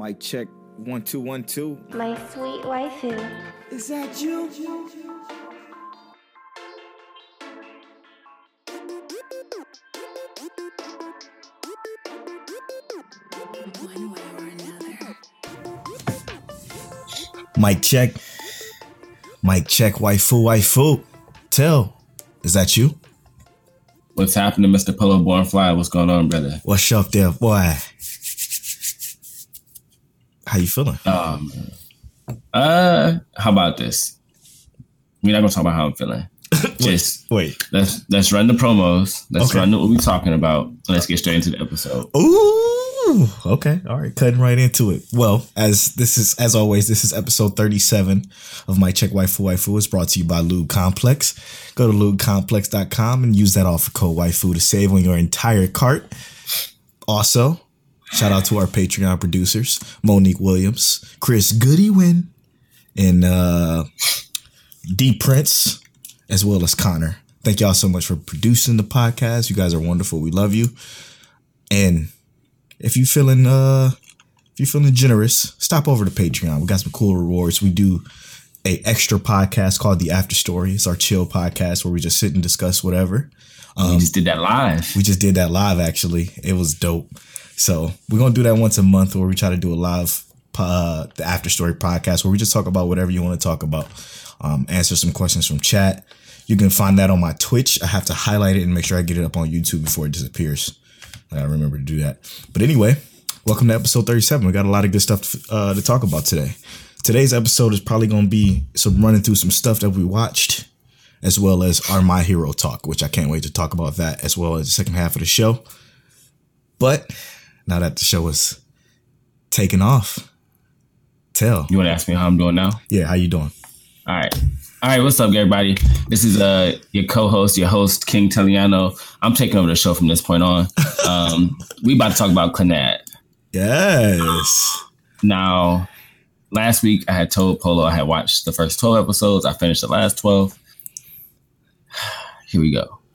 Mic check one two one two. My sweet waifu. Is that you? One way or another. Mic check. Mic check. Waifu, waifu. Tell. Is that you? What's happening, Mr. Polo Born Fly? What's going on, brother? What's up there, boy? How you feeling? Um, uh, how about this? We're not gonna talk about how I'm feeling. Just Wait. let's let's run the promos. Let's Okay. run what we're talking about. Let's get straight into the episode. Ooh. Okay. All right. Cutting right into it. Well, as this is as always, this is episode 37 of My Check Waifu Waifu. It's brought to you by Lube Complex. Go to lubecomplex.com and use that offer code waifu to save on your entire cart. Also, shout out to our Patreon producers, Monique Williams, Chris Goodywin, and uh D Prince, as well as Connor. Thank y'all so much for producing the podcast. You guys are wonderful. We love you. And if you feeling uh if you're feeling generous, stop over to Patreon. We got some cool rewards. We do a extra podcast called The After Story. It's our chill podcast where we just sit and discuss whatever. we just did that live. We just did that live actually. It was dope. So we're gonna do that once a month where we try to do a live uh the after story podcast where we just talk about whatever you want to talk about. Um, answer some questions from chat. You can find that on my Twitch. I have to highlight it and make sure I get it up on YouTube before it disappears. I gotta remember to do that. But anyway, welcome to episode 37. We got a lot of good stuff uh, to talk about today. Today's episode is probably gonna be some running through some stuff that we watched as well as our My Hero talk, which I can't wait to talk about that as well as the second half of the show. But now that the show is taking off, tell. You want to ask me how I'm doing now? Yeah, how you doing? All right. All right, what's up, everybody? This is uh your co-host, your host, King Teliano. I'm taking over the show from this point on. Um, we about to talk about Clannad. Yes. Now, last week I had told Polo I had watched the first 12 episodes. I finished the last 12. Here we go.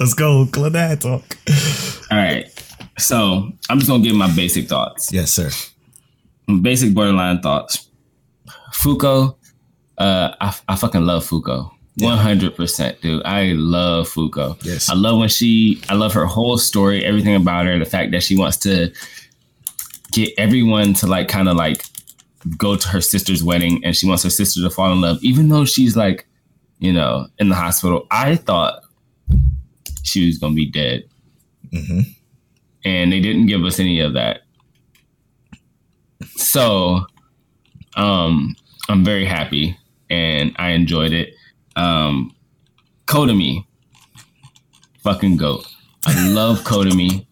Let's go, Clannad talk. So I'm just gonna give my basic thoughts. Yes, sir. Basic borderline thoughts. Fuko, uh, I, I fucking love Fuko. One hundred percent, dude. I love Fuko. Yes. I love when she. I love her whole story, everything about her. The fact that she wants to get everyone to like, kind of like, go to her sister's wedding, and she wants her sister to fall in love, even though she's like, you know, in the hospital. I thought she was gonna be dead, hmm and they didn't give us any of that. So, um, I'm very happy, and I enjoyed it. Um, Kotomi, fucking goat. I love Kotomi.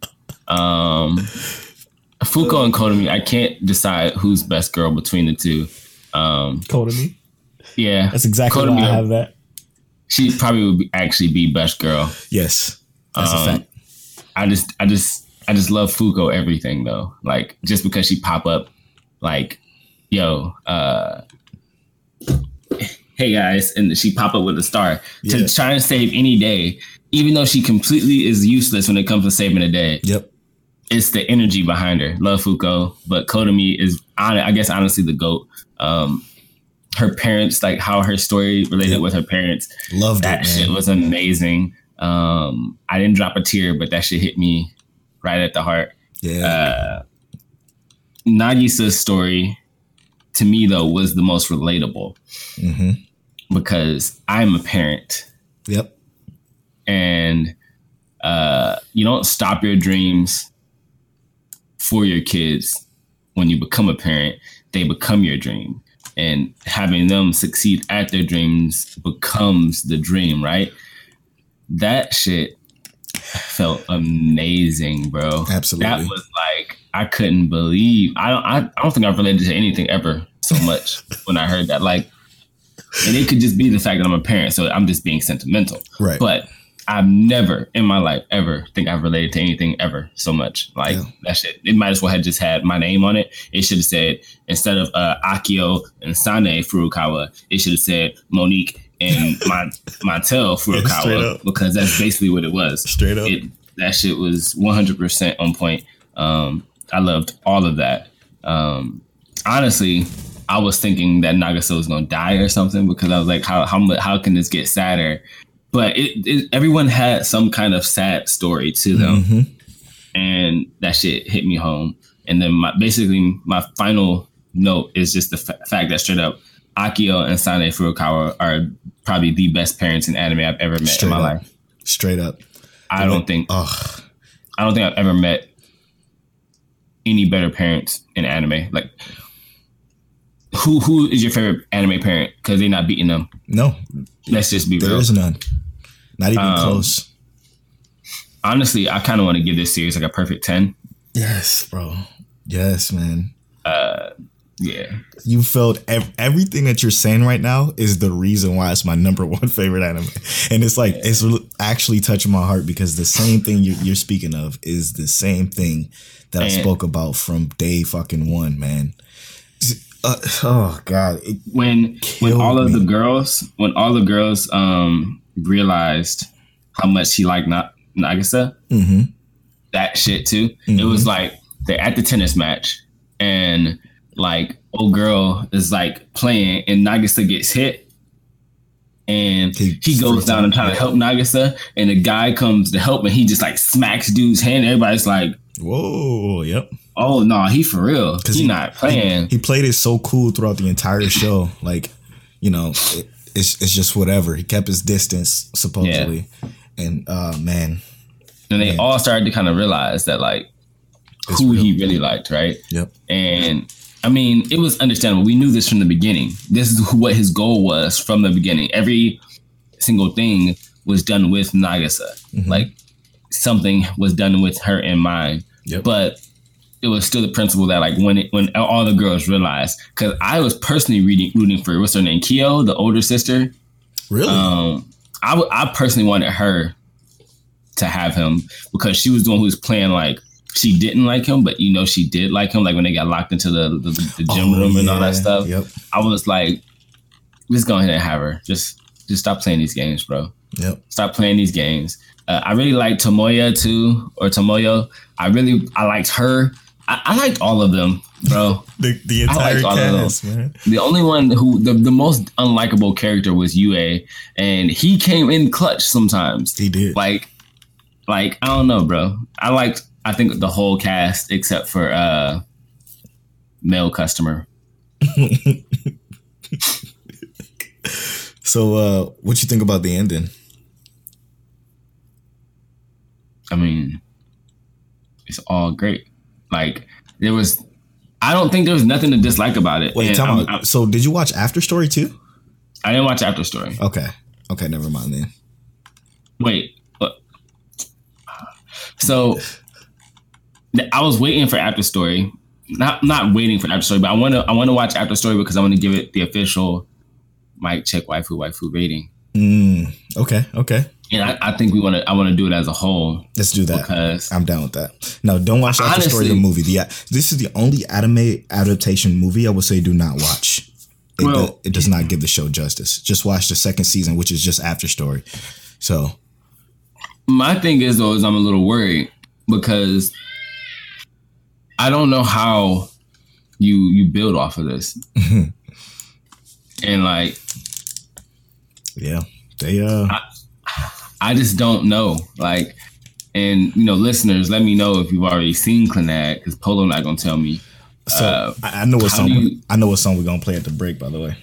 Um, Fuko and Kotomi. I can't decide who's best girl between the two. Um, Code me. yeah, That's exactly Kotomi, why I have that. She probably would be, actually be best girl. Yes. That's a Um, fact. I just, I just, I just love Fuko everything though. Like just because she pop up, like, yo, uh, hey guys, and she pop up with a star Yeah. to try and save any day, even though she completely is useless when it comes to saving a day. Yep. It's the energy behind her. Love Fuko, but Kotomi is, I guess, honestly the goat. Um, her parents, like how her story related Yep. with her parents, Loved that it, shit was amazing. Um, I didn't drop a tear, but that shit hit me right at the heart. yeah. Uh, Nagisa's story, to me though, was the most relatable hmm because I'm a parent Yep. and uh, you don't stop your dreams for your kids when you become a parent. They become your dream, and having them succeed at their dreams becomes the dream, right? That shit felt amazing, bro. Absolutely. That was like I couldn't believe. I don't. I, I don't think I've related to anything ever so much when I heard that. Like, and it could just be the fact that I'm a parent, so I'm just being sentimental. Right. But I've never in my life ever think I've related to anything ever so much. Like Yeah. that shit. It might as well have just had my name on it. It should have said instead of uh, Akio and Sanae Furukawa, it should have said Monique and my Montel straight Furukawa up. because that's basically what it was. Straight up. It, that shit was 100% on point. Um, I loved all of that. Um, honestly, I was thinking that Nagisa was gonna die or something because I was like, how how how can this get sadder? But it, it everyone had some kind of sad story to them, Mhm. and that shit hit me home. And then my basically my final note is just the fa- fact that straight up Akio and Sanae Furukawa are probably the best parents in anime I've ever met Straight in my up. life. Straight up. I don't think Ugh. I don't think I've ever met any better parents in anime. Like, who who is your favorite anime parent? Because they're not beating them. No, Let's just be there real. is none. Not even Um, close. Honestly, I kind of want to give this series like a perfect ten. Yes, bro. Yes, man. Yeah, You felt ev- everything that you're saying right now is the reason why it's my number one favorite anime, and it's like it's re- actually touching my heart because the same thing you, you're speaking of is the same thing that I spoke about from day fucking one, man. Uh, oh god, when when all of me. the girls when all the girls um realized how much he liked Na- Nagisa, mhm. that shit too. It was like they're at the tennis match and like old girl is like playing and Nagisa gets hit and He he, goes down and trying to help Nagisa and the guy comes to help and he just like smacks dude's hand. Everybody's like, whoa, yep. oh no, he for real. He, he- not playing. He played it so cool throughout the entire show. Like, you know, it, it's it's just whatever. He kept his distance supposedly, and uh man, and they man. all started to kind of realize that like It's who real. he really liked, right? yep, And I mean, it was understandable. We knew this from the beginning. This is what his goal was from the beginning. Every single thing was done with Nagisa. Mhm. Like something was done with her in mind. Yep. But it was still the principle that like when it, when all the girls realized, because I was personally reading rooting for what's her name, Kyo, the older sister. really, Um, I w- I personally wanted her to have him because she was the one who was playing like she didn't like him, but you know she did like him. Like when they got locked into the the, the gym Oh, room and all that stuff. Yep, I was like, let's go ahead and have her. Just just stop playing these games, bro. yep. Stop playing these games. Uh, I really liked Tomoya too, or Tomoyo. I really I liked her. I, I liked all of them, bro. The the entire cast, man. The only one who the, the most unlikable character was Yue, and he came in clutch sometimes. He did. Like, like I don't know, bro. I liked I think the whole cast except for uh male customer. So, uh, what you think about the ending? I mean, it's all great. Like there was, I don't think there was nothing to dislike about it. Wait, tell me. So, did you watch After Story too? I didn't watch After Story. Okay, okay, never mind then. Wait? So I was waiting for After Story. Not not waiting for After Story, but I want to I want to watch After Story because I want to give it the official Mic check waifu waifu rating. Mm, okay, okay. And I, I think we want to I want to do it as a whole Let's do that. because I'm down with that. No, don't watch After Story the movie. The this is the only anime adaptation movie I would say do not watch. It, Well- do- it does not give the show justice. Just watch the second season, which is just After Story. So my thing is though is I'm a little worried because I don't know how you you build off of this. and like yeah, they uh I just don't know. Like, and you know, listeners, let me know if you've already seen Clannad because Polo not gonna tell me. so uh, I, I know what song you- I know what song we're gonna play at the break. By the way,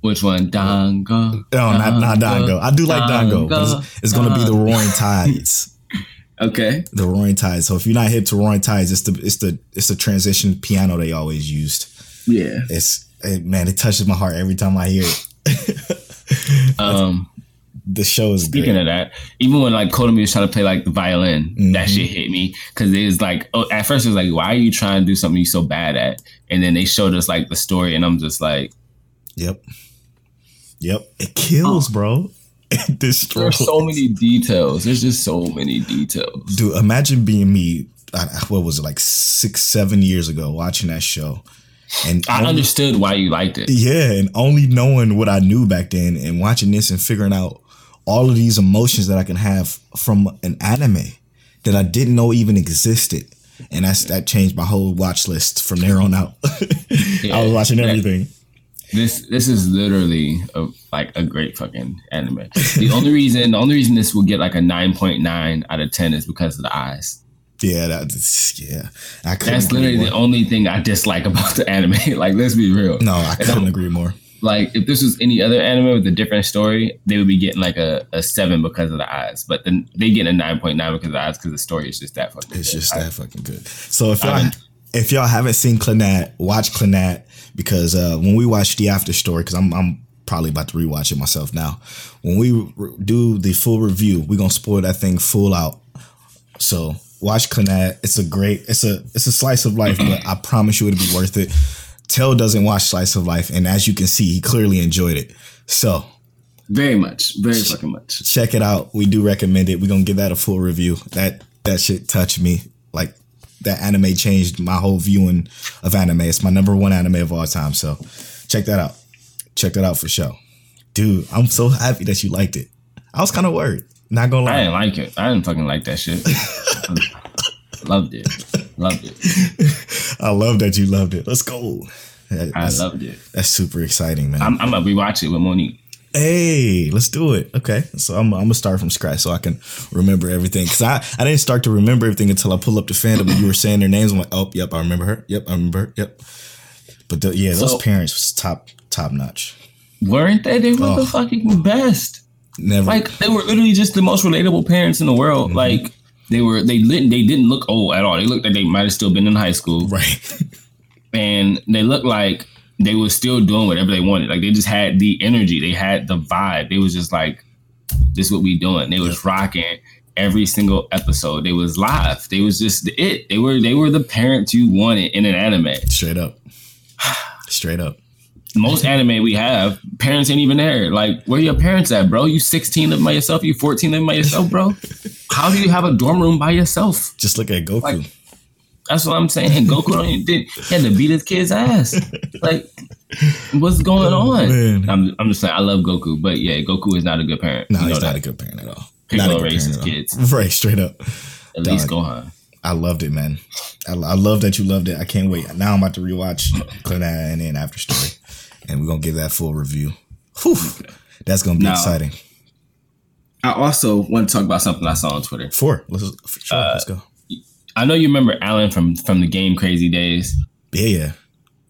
Which one? Dango. no, not not Dango. I do like Dango, but it's, it's gonna be the Roaring Tides. Okay. The Roaring Tides. So if you're not hip to Roaring Tides, it's the it's the it's the transition piano they always used. Yeah. It's it, man, it touches my heart every time I hear it. Um. The show is Speaking great. of that, even when like Kotomi was trying to play like the violin, that shit hit me because it was like, oh, at first it was like, why are you trying to do something you're so bad at? And then they showed us like the story, and I'm just like, Yep. Yep. It kills, bro. It destroys. there's so many details. There's just so many details. Dude, imagine being me. What was it like six, seven years ago, watching that show, and I only- understood why you liked it. yeah, and only knowing what I knew back then, and watching this and figuring out all of these emotions that I can have from an anime that I didn't know even existed. and that's that changed my whole watch list from there on out. Yeah, I was watching everything. This this is literally a, like a great fucking anime. The only reason the only reason this will get like a nine point nine out of ten is because of the eyes. Yeah, that's yeah. I That's literally the only thing I dislike about the anime. like, let's be real. No, I couldn't agree more. Like, if this was any other anime with a different story, they would be getting like a, a seven because of the eyes. But then they get a nine point nine because of the eyes because the story is just that fucking. It's good. just I- that fucking good. So if y'all haven't- if y'all haven't seen Clannad, watch Clannad because uh, when we watch the after story, because I'm I'm probably about to rewatch it myself now. When we re- do the full review, we're gonna spoil that thing full out. So watch Clannad. It's a great. It's a it's a slice of life, but I promise you it'll be worth it. Tell doesn't watch slice of life, and as you can see, he clearly enjoyed it. So very much, very fucking much. check it out. We do recommend it. We're gonna give that a full review. That that shit touched me. That anime changed my whole viewing of anime. It's my number one anime of all time. So check that out. Check that out for sure. Dude, I'm so happy that you liked it. I was kind of worried. Not gonna lie. I didn't like it. I didn't fucking like that shit. loved it. Loved it. I love that you loved it. Let's go. I loved it. that's super exciting, man. I'm, I'm gonna rewatch it with Monique. Hey, let's do it. Okay, so I'm, I'm gonna start from scratch so I can remember everything. Cause I, I didn't start to remember everything until I pull up the fandom and you were saying their names. I'm like, oh, yep, I remember her. Yep, I remember. Her. Yep. But the, yeah, those So- parents was top top notch. Weren't they? They were Oh. the fucking best. Never. Like they were literally just the most relatable parents in the world. Mm-hmm. Like they were. They didn't. They didn't look old at all. They looked like they might have still been in high school, right. and they looked like they were still doing whatever they wanted. Like they just had the energy. They had the vibe. They was just like, "This is what we doing." They was rocking every single episode. They was live. They was just it. They were. They were the parents you wanted in an anime. Straight up. Straight up. most anime we have, parents ain't even there. Like, where your parents at, bro? You 16 living by yourself? You 14 living by yourself, bro? How do you have a dorm room by yourself? Just look at Goku. Like- That's what I'm saying. Goku don't even did he had to beat his kid's ass. Like, what's going Oh, on? man. I'm, I'm just saying, I love Goku, but yeah, Goku is not a good parent. no, You know he's not that. a good parent at all. Piccolo not a good raised his parent at all. kids. Right, straight up. At least Gohan. I loved it, man. I, I love that you loved it. I can't wait. Now I'm about to rewatch Clannad and then After Story, and we're gonna give that full review. Whew, that's gonna be Now- exciting. I also want to talk about something I saw on Twitter. Four. Let's sure. Uh, let's go. I know you remember Alan from from the Game Crazy days. Yeah, yeah.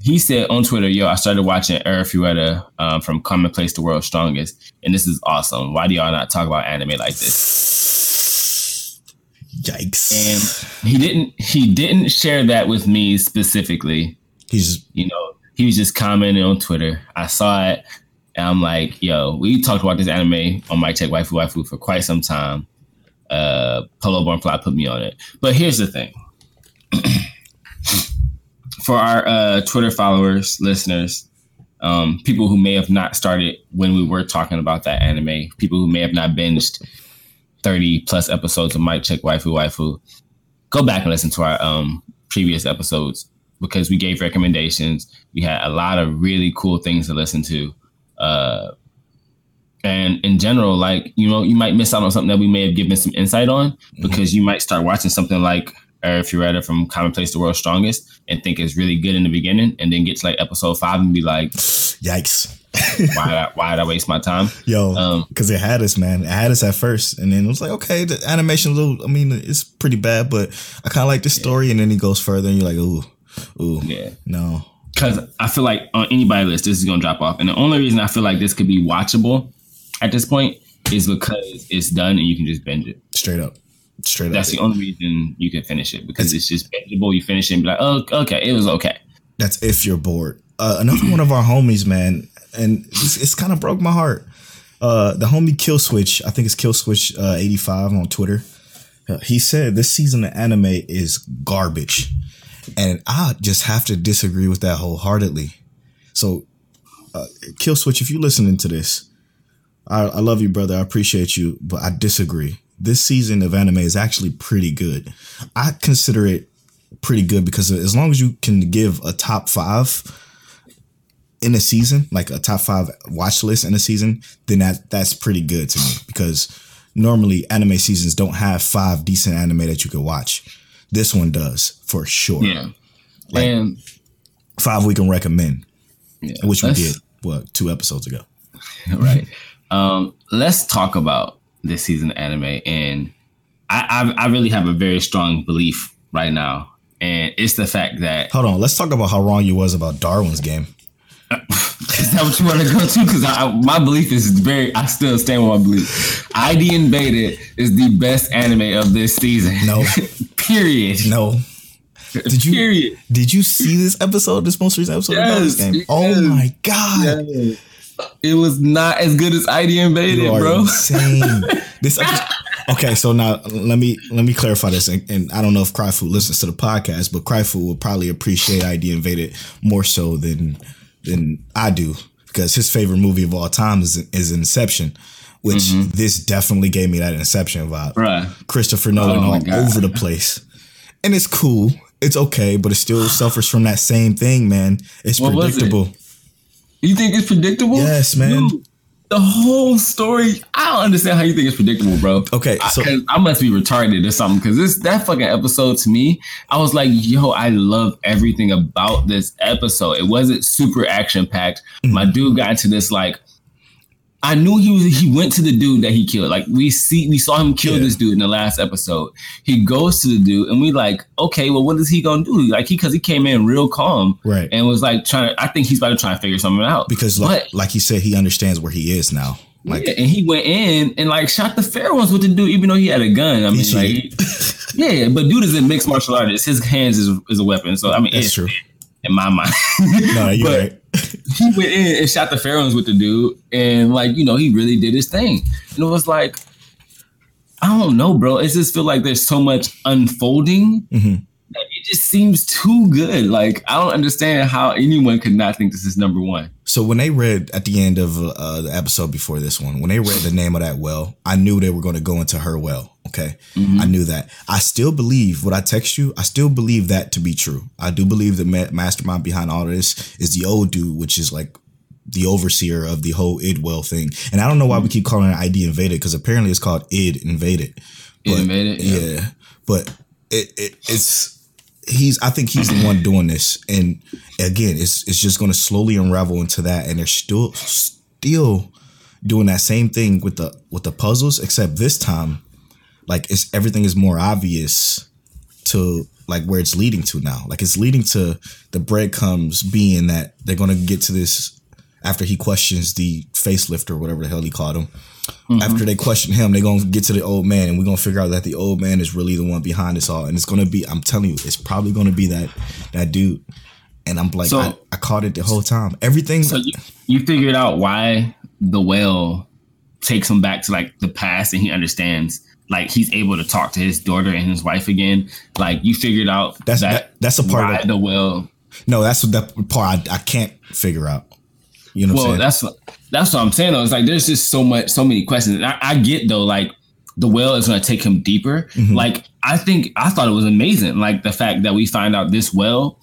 he said on Twitter, "Yo, I started watching Fuetta um, from Commonplace to World's Strongest, and this is awesome. Why do y'all not talk about anime like this?" Yikes. And he didn't. He didn't share that with me specifically. He's You know, he was just commenting on Twitter. I saw it, and I'm like, "Yo, we talked about this anime on my Check Waifu Waifu for quite some time." Uh, Polo Born Fly put me on it, but here's the thing. For our uh, Twitter followers, listeners, um, people who may have not started when we were talking about that anime, people who may have not binged 30 plus episodes of Mic Check Waifu Waifu, go back and listen to our um, previous episodes because we gave recommendations. We had a lot of really cool things to listen to. Uh, and in general, like, you know, you might miss out on something that we may have given some insight on because you might start watching something like Arifureta from Commonplace to World's Strongest and think it's really good in the beginning and then get to like episode five and be like, yikes. why did I, why did I waste my time? Yo, Um, because it had us, man. It had us at first, and then it was like, okay, the animation, little. I mean, it's pretty bad, but I kind of like the story. And then he goes further, and you're like, ooh, ooh, Yeah. no, because I feel like on anybody list, this is gonna drop off. And the only reason I feel like this could be watchable at this point is because it's done and you can just binge it. straight up, straight That's up. That's the only reason you can finish it because it's just bingeable. You finish it and be like, oh, okay, it was okay. That's if you're bored. Uh, another one of our homies, man, and it's, it's kind of broke my heart. Uh, the homie Kill Switch, I think it's Kill Switch uh, 85 on Twitter. Uh, he said this season of anime is garbage, and I just have to disagree with that wholeheartedly. So, uh, Kill Switch, if you're listening to this, I, I love you, brother. I appreciate you, but I disagree. This season of anime is actually pretty good. I consider it pretty good because as long as you can give a top five in a season, like a top five watch list in a season, then that that's pretty good to me because normally anime seasons don't have five decent anime that you can watch. This one does for sure. Yeah. Like- and Five we can recommend, yeah, which we did what two episodes ago. right. Um, let's talk about this season of anime, and I, I I really have a very strong belief right now, and it's the fact that Hold on, let's talk about how wrong you was about Darwin's game. is that what you want to go to? Because my belief is very, I still stand with my belief. ID Invaded is the best anime of this season. No. period. No, Did you- Period. did you see this episode? This most recent episode of Darwin's Yes, game? Oh my god, It was not as good as ID Invaded, you are bro. insane. this episode, okay, so now let me let me clarify this, and, and I don't know if Cryfood listens to the podcast, but Cryfood will probably appreciate ID Invaded more so than than I do because his favorite movie of all time is is Inception, which mm-hmm. this definitely gave me that Inception vibe. Bruh. Christopher Nolan Oh all God. over the place, and it's cool. It's okay, but it still suffers from that same thing, man. It's What was predictable. You think it's predictable? Yes, man. Dude, the whole story, I don't understand how you think it's predictable, bro. Okay, I, I must be retarded or something. Because this that fucking episode to me, I was like, yo, I love everything about this episode. It wasn't super action packed. Mm. My dude got into this like. I knew he was. He went to the dude that he killed. Like we see, we saw him kill Yeah. this dude in the last episode. He goes to the dude, and we like, okay, well, what is he gonna do? Like he, because he came in real calm, Right. and was like trying. to I think he's about to try and figure something out because But- like, like he said, he understands where he is now. Like yeah, and he went in and like shot the fair ones with the dude, even though he had a gun. I mean, like, yeah, but dude is a mixed martial artist. His hands is, is a weapon. So I mean, that's it's true. in my mind. No, you're But right. He went in and shot the pharaohs with the dude, and like you know, he really did his thing. And it was like, I don't know, bro. It just feel like there's so much unfolding. Mhm. that It just seems too good. Like I don't understand how anyone could not think this is number one. So when they read at the end of uh, the episode before this one, when they read the name of that well, I knew they were going to go into her well. Okay, mm-hmm. I knew that. I still believe what I text you. I still believe that to be true. I do believe the ma- mastermind behind all of this is the old dude, which is like the overseer of the whole Idwell thing. And I don't know why we keep calling it ID Invaded because apparently it's called Id Invaded. Id Invaded, yeah. yeah. but it, it it's he's I think he's the one doing this, and again, it's it's just going to slowly unravel into that, and they're still still doing that same thing with the with the puzzles, except this time, like it's everything is more obvious to like where it's leading to now. Like it's leading to the breadcrumbs being that they're to get to this after he questions the facelift or whatever the hell he called him. Mm-hmm. After they question him, they're gonna get to the old man, and we're gonna figure out that the old man is really the one behind this all. And it's gonna be, I'm telling you, it's probably gonna be that that dude. And I'm like, So- I, I caught it the whole time. Everything. So you, you figured out why the whale takes him back to like the past and he understands like he's able to talk to his daughter and his wife again. Like you figured out That's- that, that- that's a part of- the whale. no, that's that part I, I can't figure out. You know what Well, I'm saying? that's what that's what I'm saying. though. It's like there's just so much, so many questions. And I, I get though, like the whale is going to take him deeper. Mm-hmm. Like I think I thought it was amazing. Like the fact that we find out this well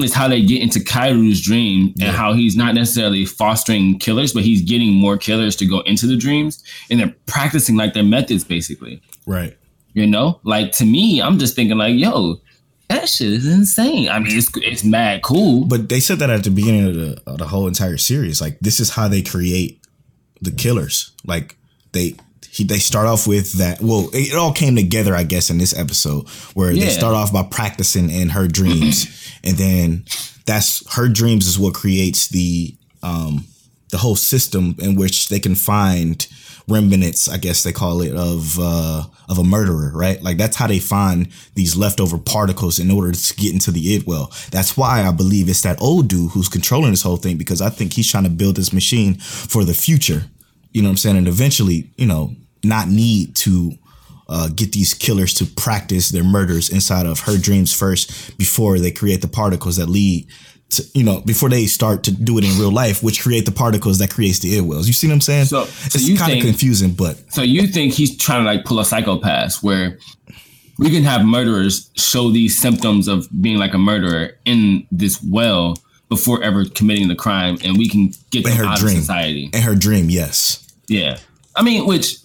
is how they get into Kaeru's dream and how he's not necessarily fostering killers, but he's getting more killers to go into the dreams and they're practicing like their methods basically. right. You know, like to me, I'm just thinking like, yo, that shit is insane. I mean, it's it's mad cool. But they said that at the beginning of the, of the whole entire series. Like this is how they create the killers. Like they he, they start off with that. Well, it, it all came together, I guess, in this episode where they start off by practicing in her dreams, and then that's her dreams is what creates the um the whole system in which they can find remnants, I guess they call it, of uh, of a murderer, right? Like that's how they find these leftover particles in order to get into the id well. That's why I believe it's that old dude who's controlling this whole thing because I think he's trying to build this machine for the future. You know what I'm saying? And eventually, you know, not need to uh, get these killers to practice their murders inside of her dreams first before they create the particles that lead to, you know, before they start to do it in real life, which create the particles that creates the id wells. You see what I'm saying? So- so it's kind of confusing, but So you think he's trying to like pull a psychopath where we can have murderers show these symptoms of being like a murderer in this well before ever committing the crime and we can get In them her out dream. of society. in her dream, yes. Yeah. I mean, which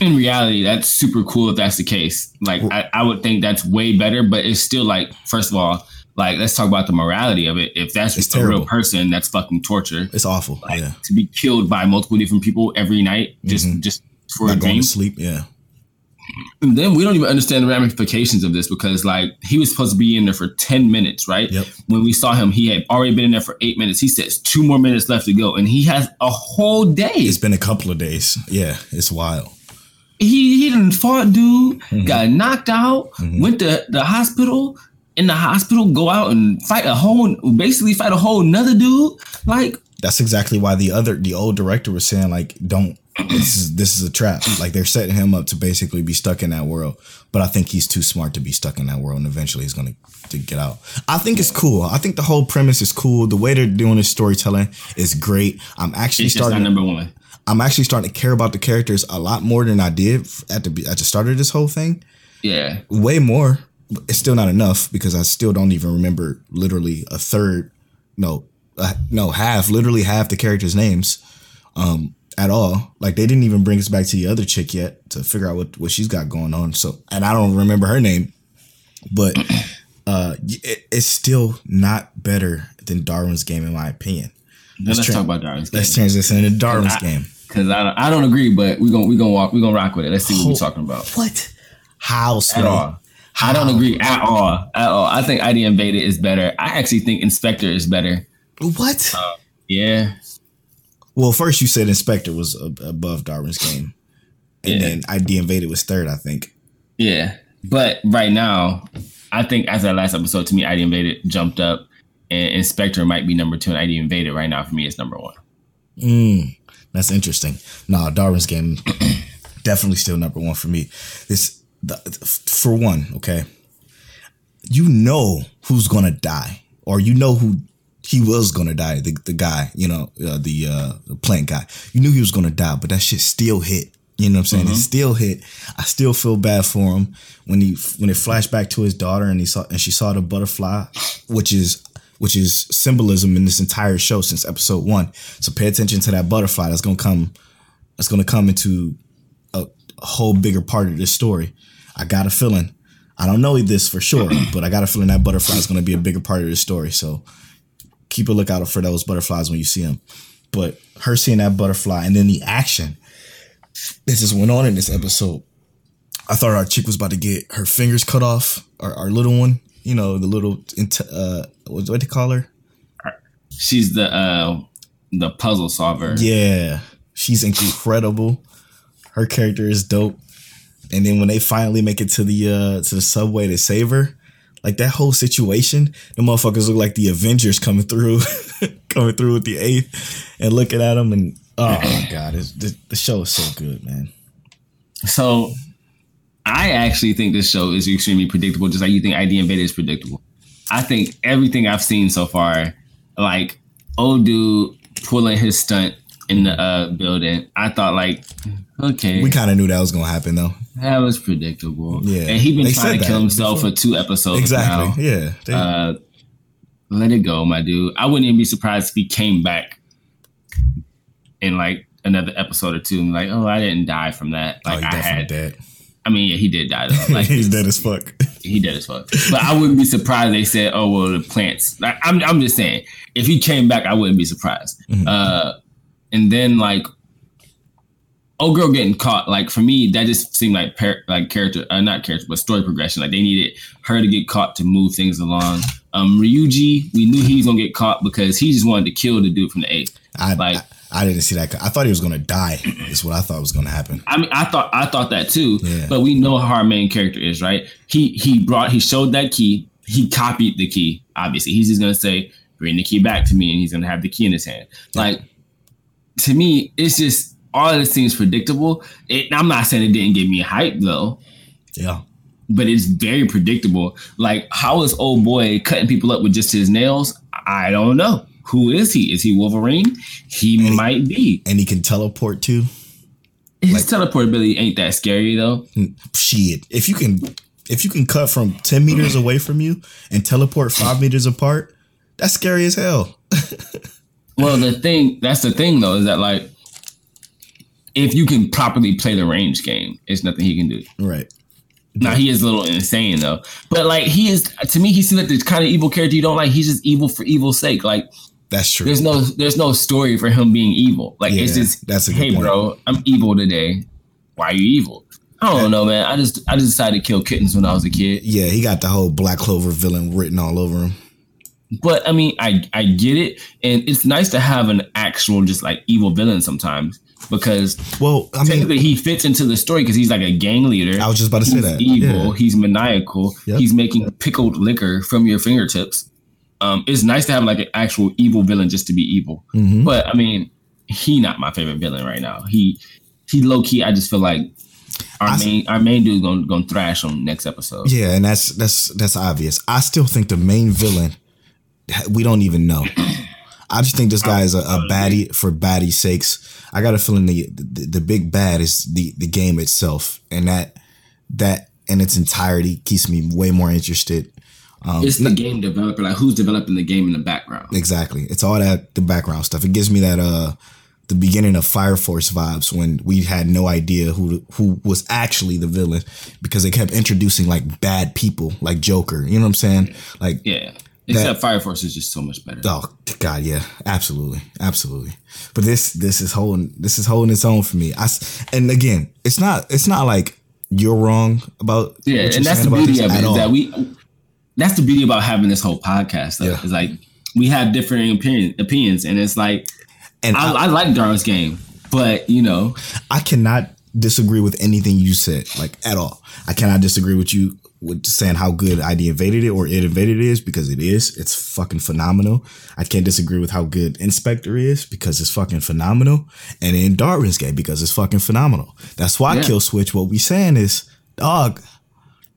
in reality, that's super cool if that's the case. Like, I, I would think that's way better, but it's still like, first of all, like let's talk about the morality of it. If that's It's a real person, that's fucking torture. It's awful. Like yeah. to be killed by multiple different people every night, just Mhm. just for Not a going to sleep. Yeah. And then we don't even understand the ramifications of this because like he was supposed to be in there for 10 minutes, right? Yep. When we saw him, he had already been in there for eight minutes. He says two more minutes left to go. And he has a whole day. It's been a couple of days. Yeah. It's wild. He he done fought dude, Mm-hmm. got knocked out, went to the hospital. In the hospital, go out and fight a whole, basically fight a whole another dude. Like, That's exactly why the other the old director was saying like don't this is this is a trap. Like they're setting him up to basically be stuck in that world. But I think he's too smart to be stuck in that world and eventually he's gonna to get out. I think it's cool. I think the whole premise is cool. The way they're doing this storytelling is great. I'm actually it's just not starting number one. I'm actually starting to care about the characters a lot more than I did at the at the start of this whole thing. Yeah. way more. It's still not enough because I still don't even remember literally a third, no, uh, no half, literally half the characters' names, um, at all. Like they didn't even bring us back to the other chick yet to figure out what what she's got going on. So, and I don't remember her name, but uh, it, it's still not better than Darwin's game in my opinion. Then let's tra- talk about Darwin's Let's transition into Darwin's I- game. Because I don't, I don't agree, but we're gonna we gonna walk we gonna rock with it. Let's see what Ho- we're talking about. What? How At slow? all. I don't agree at all. At all. I think ID Invaded is better. I actually think Inspector is better. What? Yeah. Well, first you said Inspector was above Darwin's game, and Yeah. then ID Invaded was third, I think. Yeah. But right now, I think as that last episode to me, ID Invaded jumped up and Inspector might be number two and ID Invaded right now for me is number one. Mm, that's interesting. No, Darwin's game definitely still number one for me. This the, for one, okay. You know who's gonna die, or you know who he was gonna die. The the guy, you know, uh, the uh, the plant guy. You knew he was gonna die, but that shit still hit. You know what I'm saying? It still hit. I still feel bad for him when he when it flashed back to his daughter and he saw and she saw the butterfly, which is which is symbolism in this entire show since episode one. So pay attention to that butterfly that's gonna come that's gonna come into a, a whole bigger part of this story. I got a feeling. I don't know this for sure, but I got a feeling that butterfly is gonna be a bigger part of this story. So keep a lookout for those butterflies when you see them. But her seeing that butterfly and then the action that just went on in this episode. I thought our chick was about to get her fingers cut off. Our, our little one, you know, the little uh, what what they call her? She's the uh the puzzle solver. Yeah, she's incredible. Her character is dope. And then when they finally make it to the uh to the subway to save her, like that whole situation, the motherfuckers look like the Avengers coming through, coming through with the eighth, and looking at them, and oh my god, it's, the, the show is so good, man. So I actually think this show is extremely predictable, just like you think ID Invaded is predictable. I think everything I've seen so far, like old dude pulling his stunt in the uh, building, I thought like, okay, We kind of knew that was gonna happen though. that was predictable. Yeah. and he been They trying to kill himself before. for two episodes Exactly. now. Yeah. They- Uh, let it go, my dude. I wouldn't even be surprised if he came back in like another episode or two and like, oh, I didn't die from that. oh, Like he's I had. dead. I mean, yeah, he did die though. Like he's dead as fuck. he dead as fuck. But I wouldn't be surprised they said, "Oh well, the plants." Like, I'm I'm just saying, if he came back, I wouldn't be surprised. Mhm. Uh, and then like, old girl getting caught. Like for me, that just seemed like par- like character, uh, not character, but story progression. Like they needed her to get caught to move things along. Um, Ryuji, we knew he was gonna get caught because he just wanted to kill the dude from the eighth. I, Like- I I didn't see that. I thought he was gonna die. Is what I thought was gonna happen. I mean, I thought I thought that too. Yeah. But we know how our main character is, right? He he brought he showed that key. He copied the key. Obviously, he's just gonna say, "Bring the key back to me," and he's gonna have the key in his hand. Like to me, it's just all of this seems predictable. It, I'm not saying it didn't give me hype though, Yeah. but it's very predictable. Like how is old boy cutting people up with just his nails? I don't know. Who is he? Is he Wolverine? He he- might be. And he can teleport too. His Like- teleportability ain't that scary though. Shit. If you can if you can cut from ten meters away from you and teleport five meters apart, that's scary as hell. Well, the thing that's the thing though is that like if you can properly play the range game, it's nothing he can do. Right. Now he is a little insane though, but like he is to me, he seems like the kind of evil character you don't like. He's just evil for evil's sake. Like That's true. there's no there's no story for him being evil. Like it's Yeah, just that's a hey point. bro, I'm evil today. Why are you evil? I don't know, man. I just I just decided to kill kittens when I was a kid. yeah, he got the whole Black Clover villain written all over him. But I mean, I I get it, and it's nice to have an actual just like evil villain sometimes because Well, I mean, technically he fits into the story because he's like a gang leader. I was just about to say that. evil. Yeah. He's maniacal. Yep. He's making pickled liquor from your fingertips. Um, it's nice to have like an actual evil villain just to be evil. Mhm. But I mean, he not my favorite villain right now. He he low key. I just feel like our I- main our main dude gonna gonna thrash on next episode. Yeah, and that's that's that's obvious. I still think the main villain we don't even know. I just think this guy is a, a baddie for baddie's sakes. I got a feeling the, the the big bad is the the game itself, and that that in its entirety keeps me way more interested. Um, It's the game developer, like who's developing the game in the background. Exactly. It's all that the background stuff. It gives me that uh the beginning of Fire Force vibes when we had no idea who who was actually the villain because they kept introducing like bad people like Joker. You know what I'm saying? Like Yeah. Except Fire Force is just so much better. oh god, yeah, absolutely, absolutely. But this this is holding this is holding its own for me. I s- and again, it's not it's not like you're wrong about Yeah, and that's the beauty of it is that we. That's the beauty about having this whole podcast. Though, Yeah. is like we have different opinion, opinions, and it's like and I, I like Darwin's game, but you know, I cannot disagree with anything you said, like at all. I cannot disagree with you with saying how good ID invaded it or it invaded is because it is. It's fucking phenomenal. I can't disagree with how good Inspector is because it's fucking phenomenal, and in Darwin's game because it's fucking phenomenal. That's why Yeah. Kill Switch. What we saying is, dog.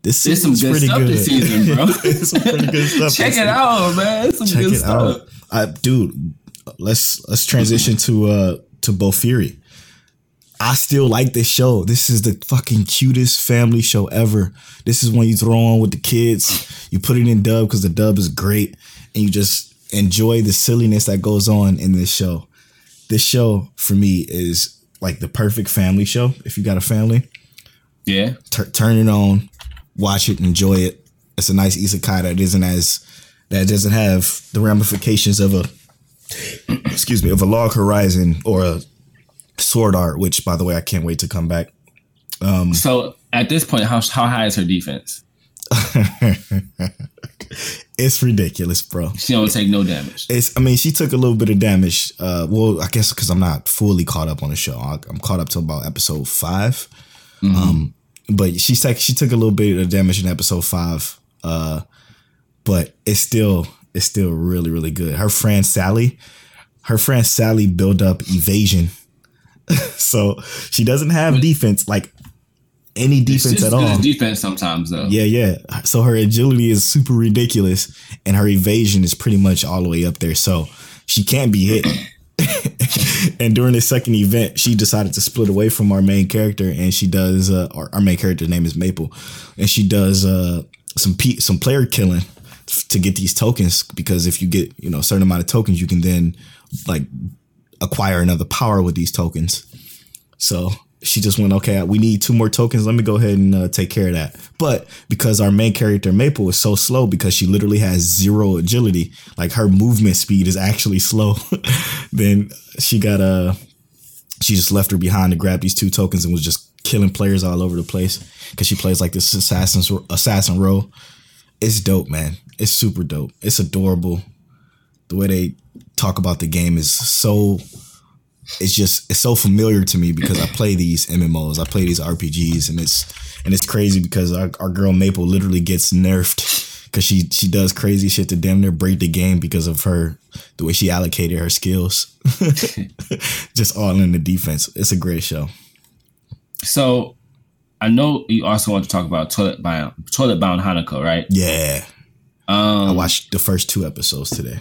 This there's some good pretty stuff good. this season, bro. Some pretty good stuff. Check it out, man. Some Check good it stuff. out, I, dude. Let's let's transition to uh to BOFURI. I still like this show. This is the fucking cutest family show ever. This is when you throw on with the kids. You put it in dub because the dub is great, and you just enjoy the silliness that goes on in this show. This show for me is like the perfect family show. If you got a family, Yeah, tur turn it on, watch it, enjoy it. It's a nice isekai that isn't as that doesn't have the ramifications of a excuse me of a log horizon or a sword art. Which, by the way, I can't wait to come back. So at this point, how how high is her defense? It's ridiculous, bro. She don't take no damage. It's. I mean, she took a little bit of damage. Uh, well, I guess because I'm not fully caught up on the show. I- I'm caught up to about episode 5 Um, but she took she took a little bit of damage in episode five. Uh, but it's still it's still really really good. Her friend Sally, her friend Sally built up evasion, so she doesn't have defense like any defense at all. defense sometimes though. Yeah, yeah. So her agility is super ridiculous, and her evasion is pretty much all the way up there. So she can't be hit. and during the second event, she decided to split away from our main character, and she does. Uh, our, our main character's name is Maple, and she does uh, some pe- some player killing to get these tokens. Because if you get you know a certain amount of tokens, you can then like acquire another power with these tokens. So she just went, okay, we need two more tokens. Let me go ahead and uh, take care of that. But because our main character Maple is so slow, because she literally has zero agility, like her movement speed is actually slow, then she got a. she just left her behind to grab these two tokens and was just killing players all over the place because she plays like this assassin's assassin role. It's dope, man. It's super dope. It's adorable. The way they talk about the game is so it's just it's so familiar to me because I play these MMOs, I play these RPGs, and it's and it's crazy because our, our girl Maple literally gets nerfed because she she does crazy shit to damn near break the game because of her the way she allocated her skills, just all in the defense. It's a great show. So I know you also want to talk about toilet bound toilet bound Hanako, right? Yeah, I Um, watched the first two episodes today.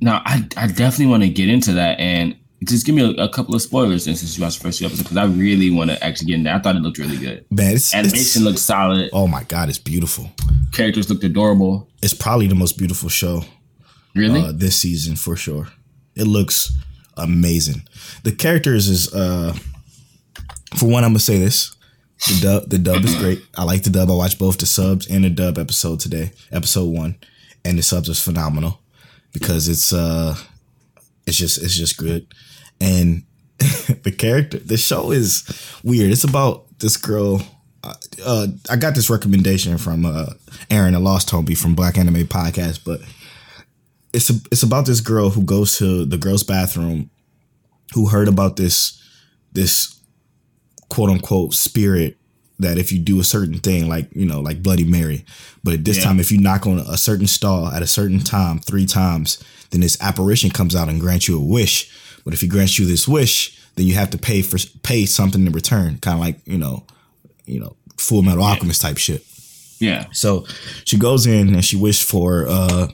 now I I definitely want to get into that and just give me a, a couple of spoilers then, since you watched the first two episodes because I really want to actually get in there. I thought it looked really good. Man, it's, Animation looked solid. oh my god, it's beautiful. Characters looked adorable. It's probably the most beautiful show Really? uh, this season for sure. It looks amazing. The characters is uh for one, I'm gonna say this: the dub, the dub is great. I like the dub. I watched both the subs and the dub episode today, episode one, and the subs was phenomenal because it's uh, it's just it's just good, and the character, the show is weird. It's about this girl. Uh, uh, I got this recommendation from uh, Aaron, a lost Toby from Black Anime Podcast, but it's a, it's about this girl who goes to the girls' bathroom, who heard about this this quote unquote spirit that if you do a certain thing, like you know, like Bloody Mary, but at this Yeah. time, if you knock on a certain stall at a certain time three times, then this apparition comes out and grants you a wish. But if he grants you this wish, then you have to pay for pay something in return, kind of like you know, you know, Full Metal Alchemist type shit. Yeah. So she goes in and she wished for uh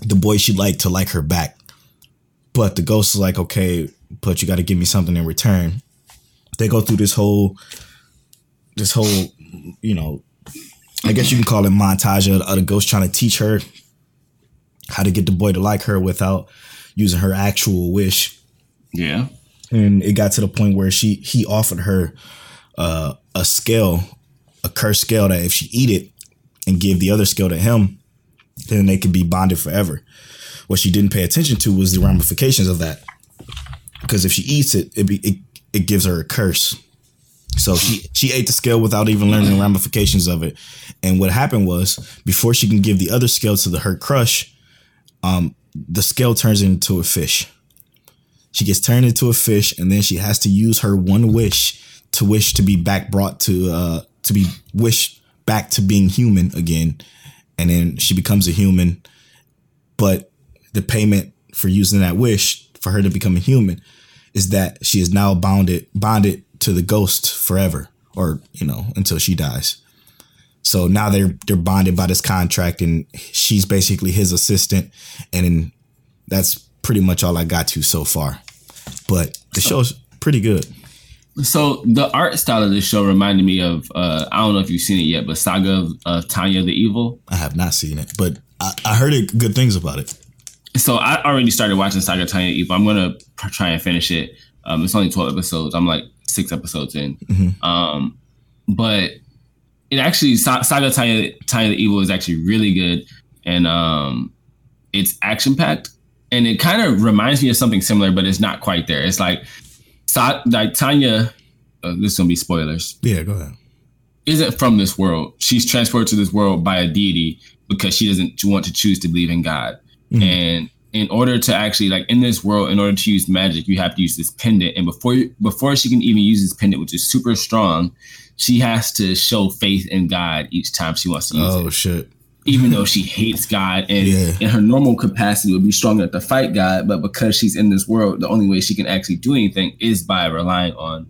the boy she'd like to like her back. But the ghost is like, okay, but you got to give me something in return. They go through this whole, this whole, you know, I guess you can call it montage of, of the ghost trying to teach her how to get the boy to like her without using her actual wish Yeah. and it got to the point where she he offered her uh, a scale, a cursed scale that if she eat it and give the other scale to him, then they could be bonded forever. What she didn't pay attention to was the ramifications of that, because if she eats it, it be, it, it gives her a curse. So she she ate the scale without even learning the ramifications of it. And what happened was before she can give the other scale to the her crush, um, the scale turns into a fish. She gets turned into a fish, and then she has to use her one wish to wish to be back brought to uh to be wished back to being human again. And then she becomes a human, but the payment for using that wish for her to become a human is that she is now bounded bonded to the ghost forever, or you know, until she dies. So now they're they're bonded by this contract, and she's basically his assistant, and that's pretty much all I got to so far. But the show's pretty good. So the art style of this show reminded me of uh, I don't know if you've seen it yet, but Saga of uh, Tanya the Evil. I have not seen it, but I, I heard it, good things about it. So I already started watching Saga Tanya the Evil. I'm gonna try and finish it. Um, it's only 12 episodes. I'm like six episodes in. Um, but it actually Saga Tanya Tanya the Evil is actually really good, and um, it's action packed, and it kind of reminds me of something similar, but it's not quite there. It's like Sa- like Tanya. Uh, this is gonna be spoilers. Yeah, go ahead. isn't from this world. She's transported to this world by a deity because she doesn't want to choose to believe in God. And in order to actually like in this world, in order to use magic, you have to use this pendant. And before you, before she can even use this pendant, which is super strong, she has to show faith in God each time she wants to use Oh it. Oh shit! Even though she hates God and Yeah. in her normal capacity would be strong enough to fight God, but because she's in this world, the only way she can actually do anything is by relying on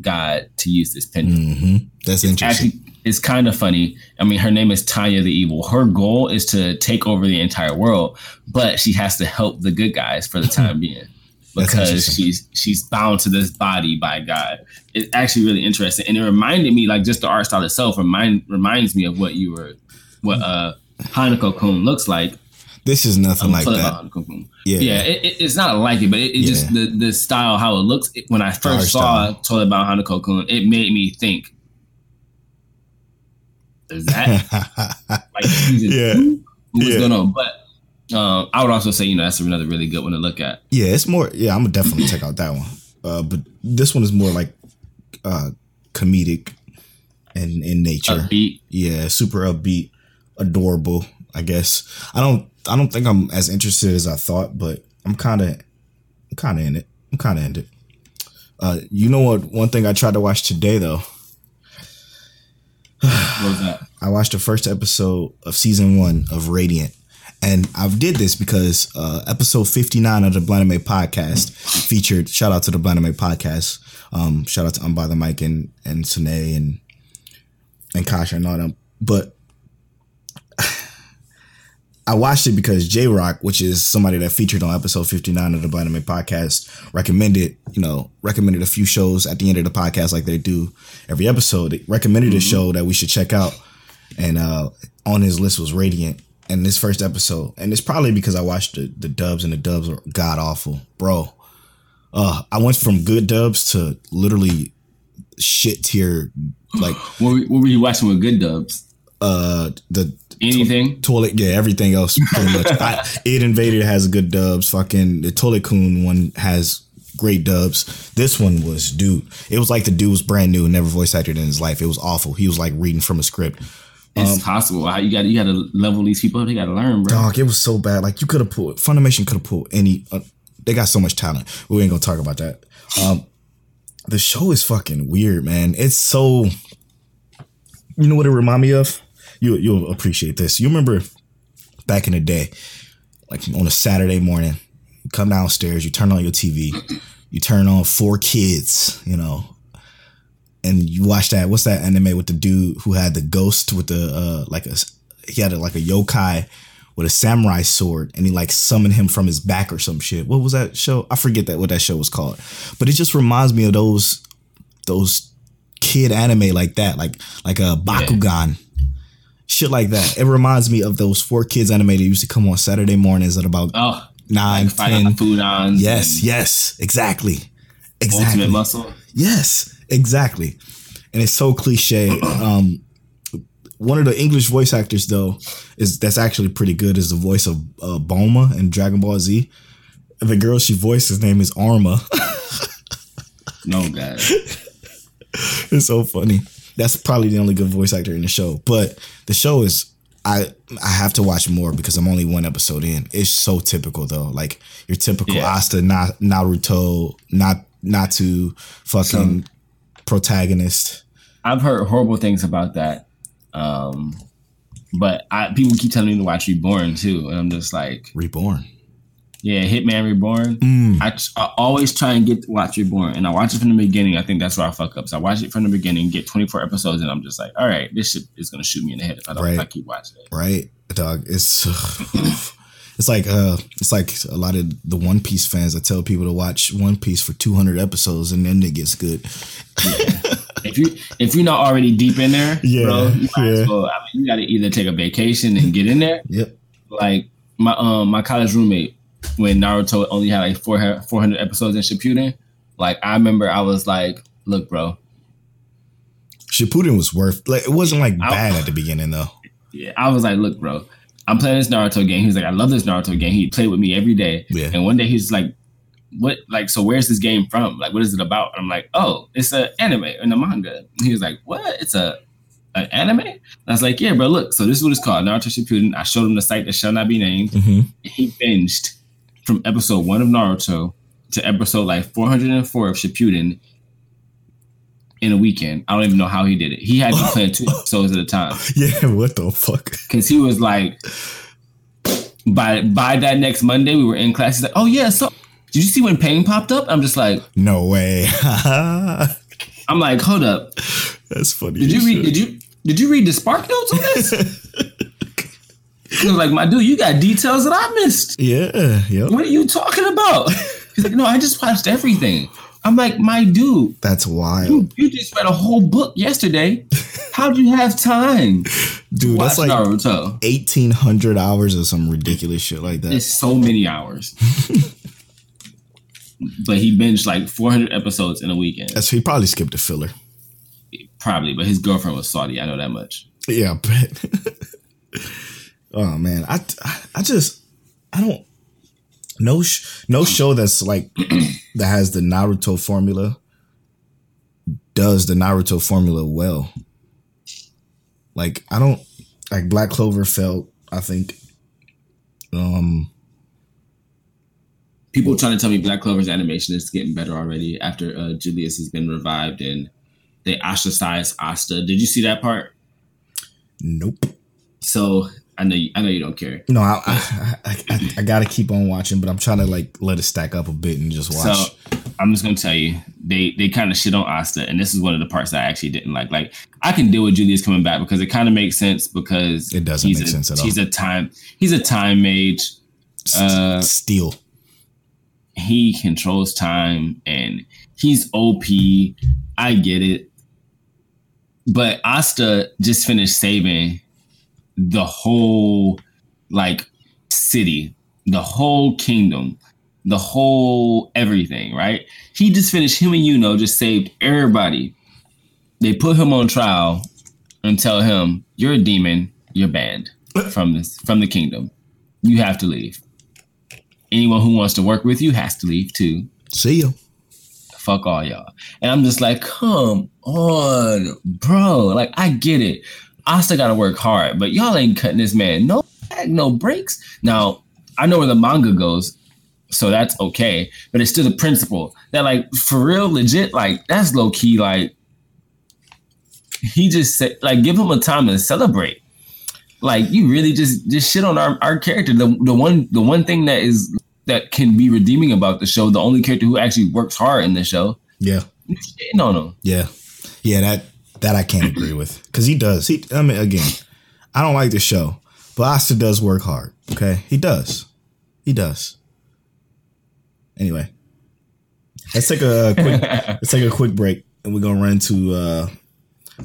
God to use this pendant hmm That's interesting. actually it's kind of funny. I mean, her name is Tanya the Evil. Her goal is to take over the entire world, but she has to help the good guys for the time being because she's she's bound to this body by God. It's actually really interesting, and it reminded me, like just the art style itself, remind reminds me of what you were, what uh Hanako Kun looks like. this is nothing like that. about Hanako Kun. Yeah. Yeah, it, it- it's not like it, but it, it just the the style how it looks. When I first saw told about Hanako Kun, it made me think. Is that like season Yeah. two? What's Yeah. going on? But um, I would also say you know that's another really good one to look at. yeah, it's more. Yeah, I'm gonna definitely check out that one. Uh, but this one is more like uh comedic in in nature. Upbeat. Yeah, super upbeat, adorable. I guess I don't. I don't think I'm as interested as I thought, but I'm kind of, I'm kind of in it. I'm kind of in it. Uh, you know what? One thing I tried to watch today though. That? I watched the first episode of season one of Radiant. And I did this because uh, episode 59 of the Blind Anime podcast featured, shout out to the Blind Anime podcast. Um, shout out to Um Mike and, and Sine and, and Kasha and all them. But I watched it because J Rock, which is somebody that featured on episode 59 of the Blind Anime podcast, recommended, you know, recommended a few shows at the end of the podcast like they do every episode. They recommended a show that we should check out. And uh, on his list was Radiant. And this first episode, and it's probably because I watched the, the dubs and the dubs are god awful, bro. Uh, I went from good dubs to literally shit tier like What, were- what were you watching with good dubs? uh the Anything? toilet yeah everything else pretty much. I, ID Invaded has good dubs. Fucking the toilet kun one has great dubs. This one was dude. It was like the dude was brand new and never voice acted in his life. It was awful. He was like reading from a script. It's Um, possible. How you got you got to level these people. up. They got to learn, bro. dog it was so bad. Like you could have pulled funimation could have pulled any uh, they got so much talent. We ain't gonna talk about that. Um the show is fucking weird man. It's so you know what it remind me of you you'll appreciate this. You remember back in the day like on a saturday morning you come downstairs you turn on your tv you turn on four kids you know and you watch that what's that anime with the dude who had the ghost with the uh like a he had a, like a yokai with a samurai sword and he like summoned him from his back or some shit. What was that show? I forget that what that show was called. But it just reminds me of those those kid anime like that like like a bakugan shit like that it reminds me of those four kids animated used to come on saturday mornings at about Oh, nine like ten. food on. yes yes exactly exactly Ultimate muscle. Yes, exactly. And it's so cliche. Um, one of the English voice actors though is that's actually pretty good is the voice of uh, Bulma in Dragon Ball Z. The girl she voices his name is Arma. No god. it's so funny. That's probably the only good voice actor in the show. But the show is I I have to watch more because I'm only one episode in. It's so typical though. Like your typical Yeah. Asta Na, Naruto, not not to fucking protagonist. I've heard horrible things about that. Um, but I, people keep telling me to watch Reborn too, and I'm just like, Reborn. Yeah, Hitman Reborn. Mm. I, I always try and get to watch Reborn, and I watch it from the beginning. I think that's where I fuck up. So I watch it from the beginning, get 24 episodes, and I'm just like, all right, this shit is gonna shoot me in the head if I don't if I keep watching it. right dog it's it's like uh it's like a lot of the one piece fans I tell people to watch one piece for 200 episodes and then it gets good If you if you're not already deep in there, Yeah, bro, you might yeah. as well. I mean, you got to either take a vacation and get in there, yep like my um my college roommate when Naruto only had like 400, 400 episodes in Shippuden. Like I remember I was like, look, bro, Shippuden was worth like it wasn't like I- bad at the beginning though yeah, I was like, look, bro, I'm playing this Naruto game. He's like, I love this Naruto game. He played with me every day. Yeah. And one day he's like, what like so where's this game from? Like what is it about? I'm like, oh, it's an anime and a manga. And he was like, what? It's a an anime? And I was like, yeah, bro, look. So this is what it's called, Naruto Shippuden. I showed him the site that shall not be named. mm-hmm. he binged from episode one of Naruto to episode like 404 of Shippuden in a weekend. I don't even know how he did it. He had to play two episodes at a time yeah what the fuck because he was like, by by that next Monday, we were in class. He's like, oh yeah, so did you see when Pain popped up? I'm just like, no way I'm like, hold up. that's funny Did you read? Did you did you read the Spark Notes on this? he was like, my dude, you got details that I missed. yeah yep What are you talking about? He's like, no, I just watched everything. I'm like, my dude, that's wild you, you just read a whole book yesterday. How'd you have time dude that's like Naruto? 1800 hours or some ridiculous shit like that It's so many hours. but he binged like 400 episodes in a weekend, that's he probably skipped a filler probably. But his girlfriend was Saudi. I know that much. Yeah, I bet. Oh man, I I just I don't no sh- no show that's like that has the Naruto formula does the Naruto formula well. Like I don't like Black Clover felt I think um People trying to tell me Black Clover's animation is getting better already after uh, Julius has been revived and they ostracized Asta. Did you see that part? nope. So I know you, I know you don't care. No, I I, I, I, I gotta keep on watching, but I'm trying to like let it stack up a bit and just watch. So I'm just gonna tell you, they they kind of shit on Asta, and this is one of the parts that I actually didn't like. Like I can deal with Julius coming back because it kind of makes sense because It doesn't he's make a, sense at all. He's a time he's a time mage. Uh, Steel. he controls time and he's OP. I get it. But Asta just finished saving the whole like city, the whole kingdom, the whole everything, right? He just finished him and you know just saved everybody. they put him on trial and tell him you're a demon, you're banned from this from the kingdom. You have to leave. Anyone who wants to work with you has to leave too. See ya. Fuck all y'all. And I'm just like, come on, bro. Like I get it. I still gotta work hard, but y'all ain't cutting this man no no breaks. Now I know where the manga goes, so that's okay. But it's still the principle that like for real, legit, like that's low key. Like he just said, like give him a time to celebrate. Like you really just just shit on our, our character. The the one the one thing that is that can be redeeming about the show, the only character who actually works hard in the show, Yeah. shitting on him. Yeah. Yeah, that that I can't agree with. Cause he does. He I mean again, I don't like the show, but Asta does work hard. Okay? He does. He does. Anyway. Let's take a quick let's take a quick break and we're gonna run to uh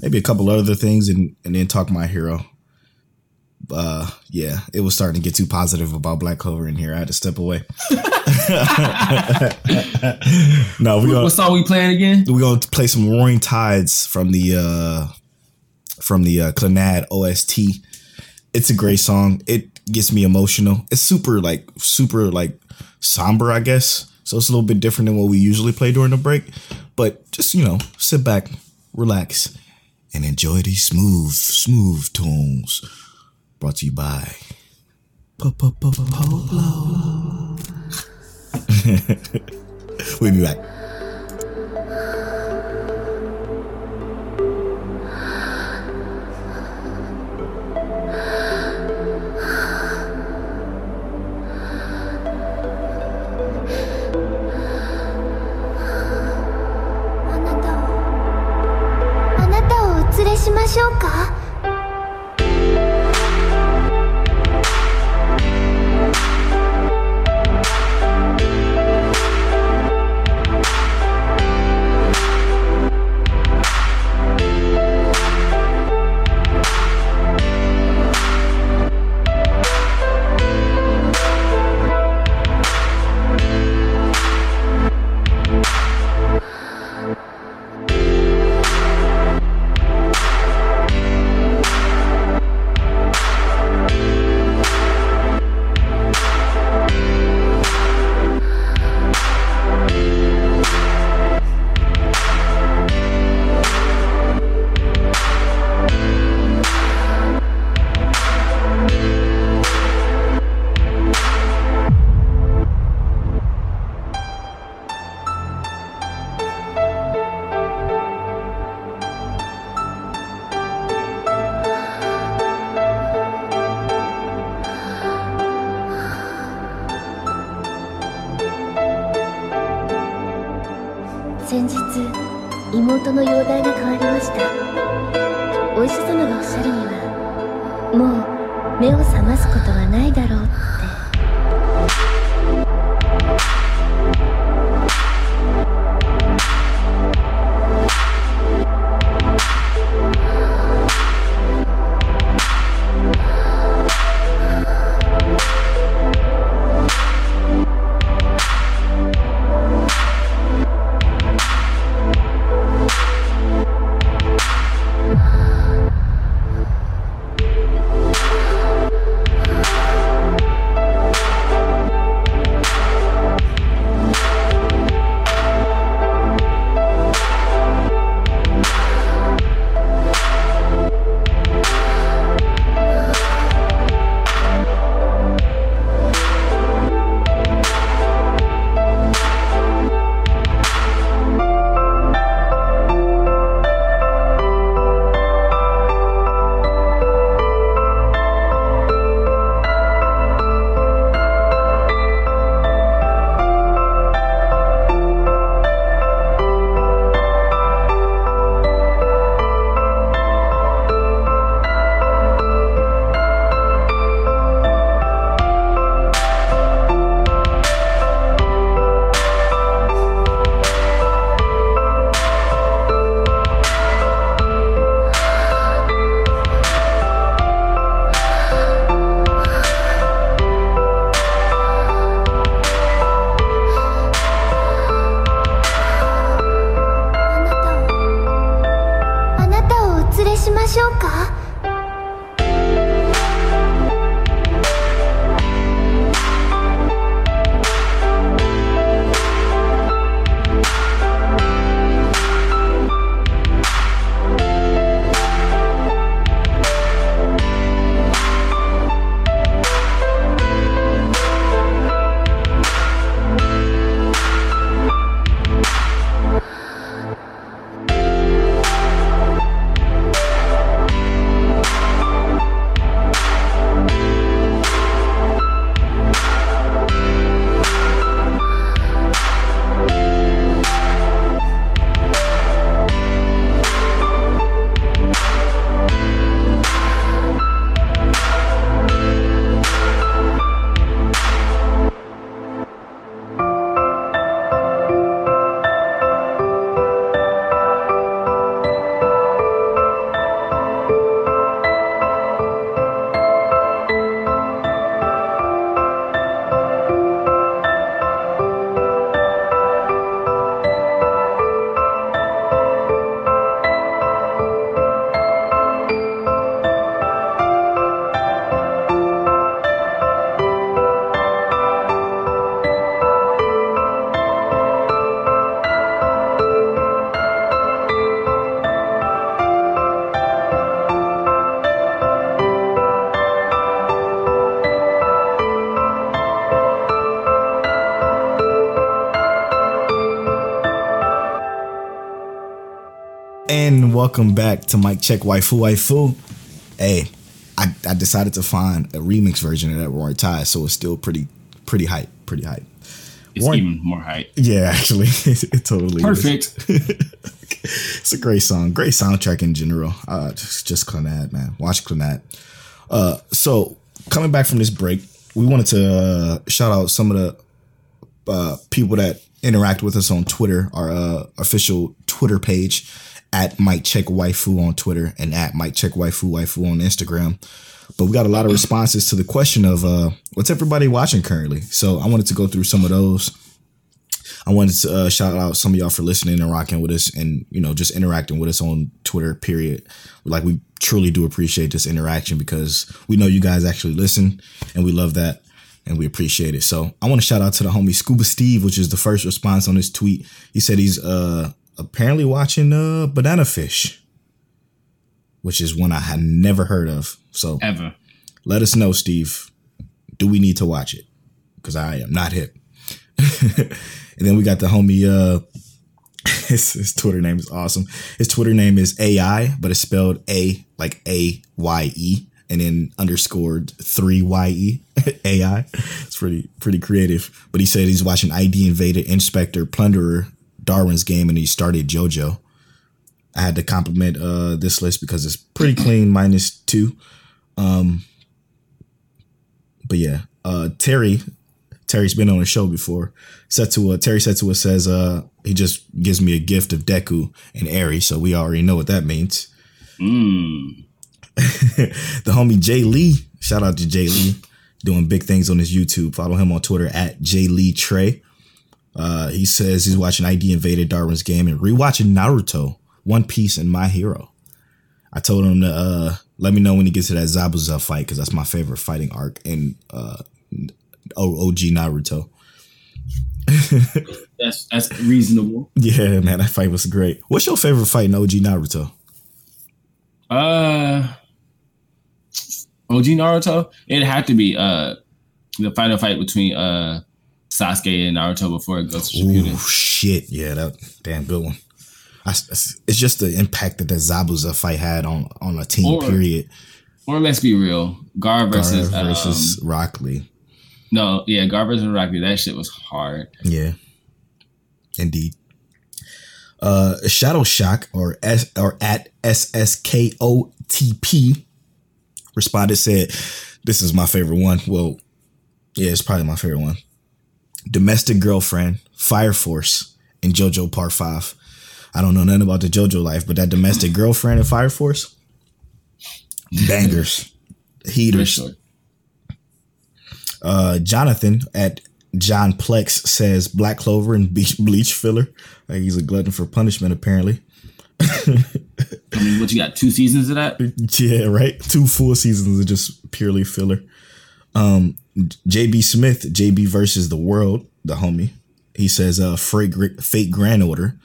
maybe a couple other things and, and then talk my hero. Uh yeah, it was starting to get too positive about Black Clover in here. I had to step away. no, we're gonna What song we playing again? we're gonna play some roaring tides from the uh from the uh Clannad ost it's a great song it gets me emotional it's super like super like somber i guess so it's a little bit different than what we usually play during the break but just you know sit back relax and enjoy these smooth smooth tones brought to you by Polo. we'll be back welcome back to Mic Check Waifu Waifu. Hey, I, I decided to find a remix version of that Roy Tie, so it's still pretty pretty hype, pretty hype. It's Warren- even more hype. Yeah, actually, it, totally is. Perfect. It's a great song, great soundtrack in general. Uh, just just Clannad, man. Watch Clannad. Uh, so coming back from this break, we wanted to uh, shout out some of the uh, people that interact with us on Twitter, our uh, official Twitter page at Mic Check Waifu on Twitter and at Mic Check Waifu Waifu on Instagram. But we got a lot of responses to the question of uh, what's everybody watching currently. So I wanted to go through some of those. I wanted to uh, shout out some of y'all for listening and rocking with us and, you know, just interacting with us on Twitter, period. Like, we truly do appreciate this interaction because we know you guys actually listen and we love that and we appreciate it. So, I want to shout out to the homie Scuba Steve, which is the first response on this tweet. He said he's uh, apparently watching uh, Banana Fish, which is one I had never heard of. So, Ever. let us know, Steve. Do we need to watch it? Because I am not hip. and then we got the homie. Uh, his, his Twitter name is awesome. His Twitter name is AI, but it's spelled A like A Y E, and then underscored three Y E AI. It's pretty pretty creative. But he said he's watching ID Invaded, Inspector, Plunderer, Darwin's Game, and he started JoJo. I had to compliment uh, this list because it's pretty clean, minus two. but yeah, uh, Terry, Terry's been on the show before. Said to uh, Terry said to us says uh, he just gives me a gift of Deku and Eri, so we already know what that means. Mm. the homie Jay Lee, shout out to Jay Lee, doing big things on his YouTube. Follow him on Twitter at Jay Lee Trey. Uh, he says he's watching ID Invaded Darwin's Game and rewatching Naruto, One Piece, and My Hero. I told him to uh, let me know when he gets to that Zabuza fight because that's my favorite fighting arc in uh, OG Naruto. That's that's reasonable. Yeah, man, that fight was great. What's your favorite fight in OG Naruto? Uh, OG Naruto. It had to be uh the final fight between uh Sasuke and Naruto before it goes to Ooh, shit. Yeah, that damn good one. I, it's just the impact that the Zabuza fight had on on a team. Or- period. Or let's be real, Gar versus, Gaara versus versus Rock Lee. no, yeah, Gar versus Rock Lee. That shit was hard. Yeah, indeed. Uh, Shadow Shock or S or at SSKOTP responded said, "This is my favorite one." Well, yeah, it's probably my favorite one. Domestic Girlfriend, Fire Force, and JoJo Part Five. I don't know nothing about the JoJo life, but that Domestic Girlfriend and Fire Force, bangers, heaters. Uh, Jonathan at John Plex says Black Clover and Bleach, bleach filler. Like he's a glutton for punishment, apparently. I mean, what you got? Two seasons of that? Yeah, right. Two full seasons of just purely filler. Um, JB Smith, JB versus the world, the homie. He says, uh, fake, fate grand order.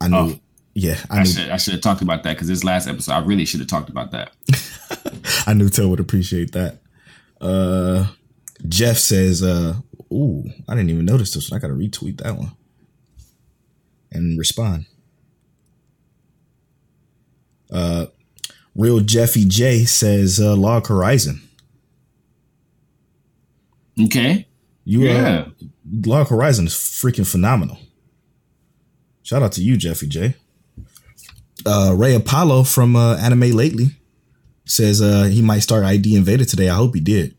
I knew, Oh. yeah, I I knew, should I should have talked about that because this last episode I really should have talked about that. I knew Tel would appreciate that. Uh, Jeff says, uh, ooh, I didn't even notice this one. I gotta retweet that one and respond. Uh, real Jeffy J says, uh, Log Horizon. Okay. You, Yeah. uh, Log Horizon is freaking phenomenal. Shout out to you, Jeffy J. Uh, Ray Apollo from uh, Anime Lately says uh, he might start ID Invaded today. I hope he did,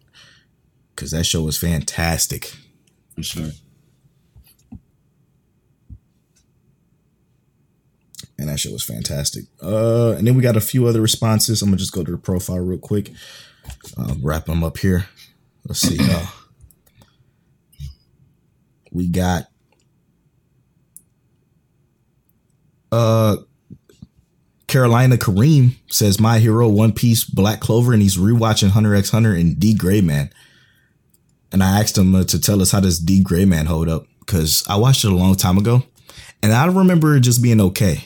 because that show was fantastic. For sure. And that show was fantastic. Uh, and then we got a few other responses. I'm gonna just go to the profile real quick. Uh, wrap them up here. Let's see. Uh, we got uh Carolina Kareem says my hero One Piece Black Clover and he's rewatching Hunter x Hunter and D Gray Man. And I asked him uh, to tell us how does D Gray Man hold up because I watched it a long time ago, and I remember it just being okay.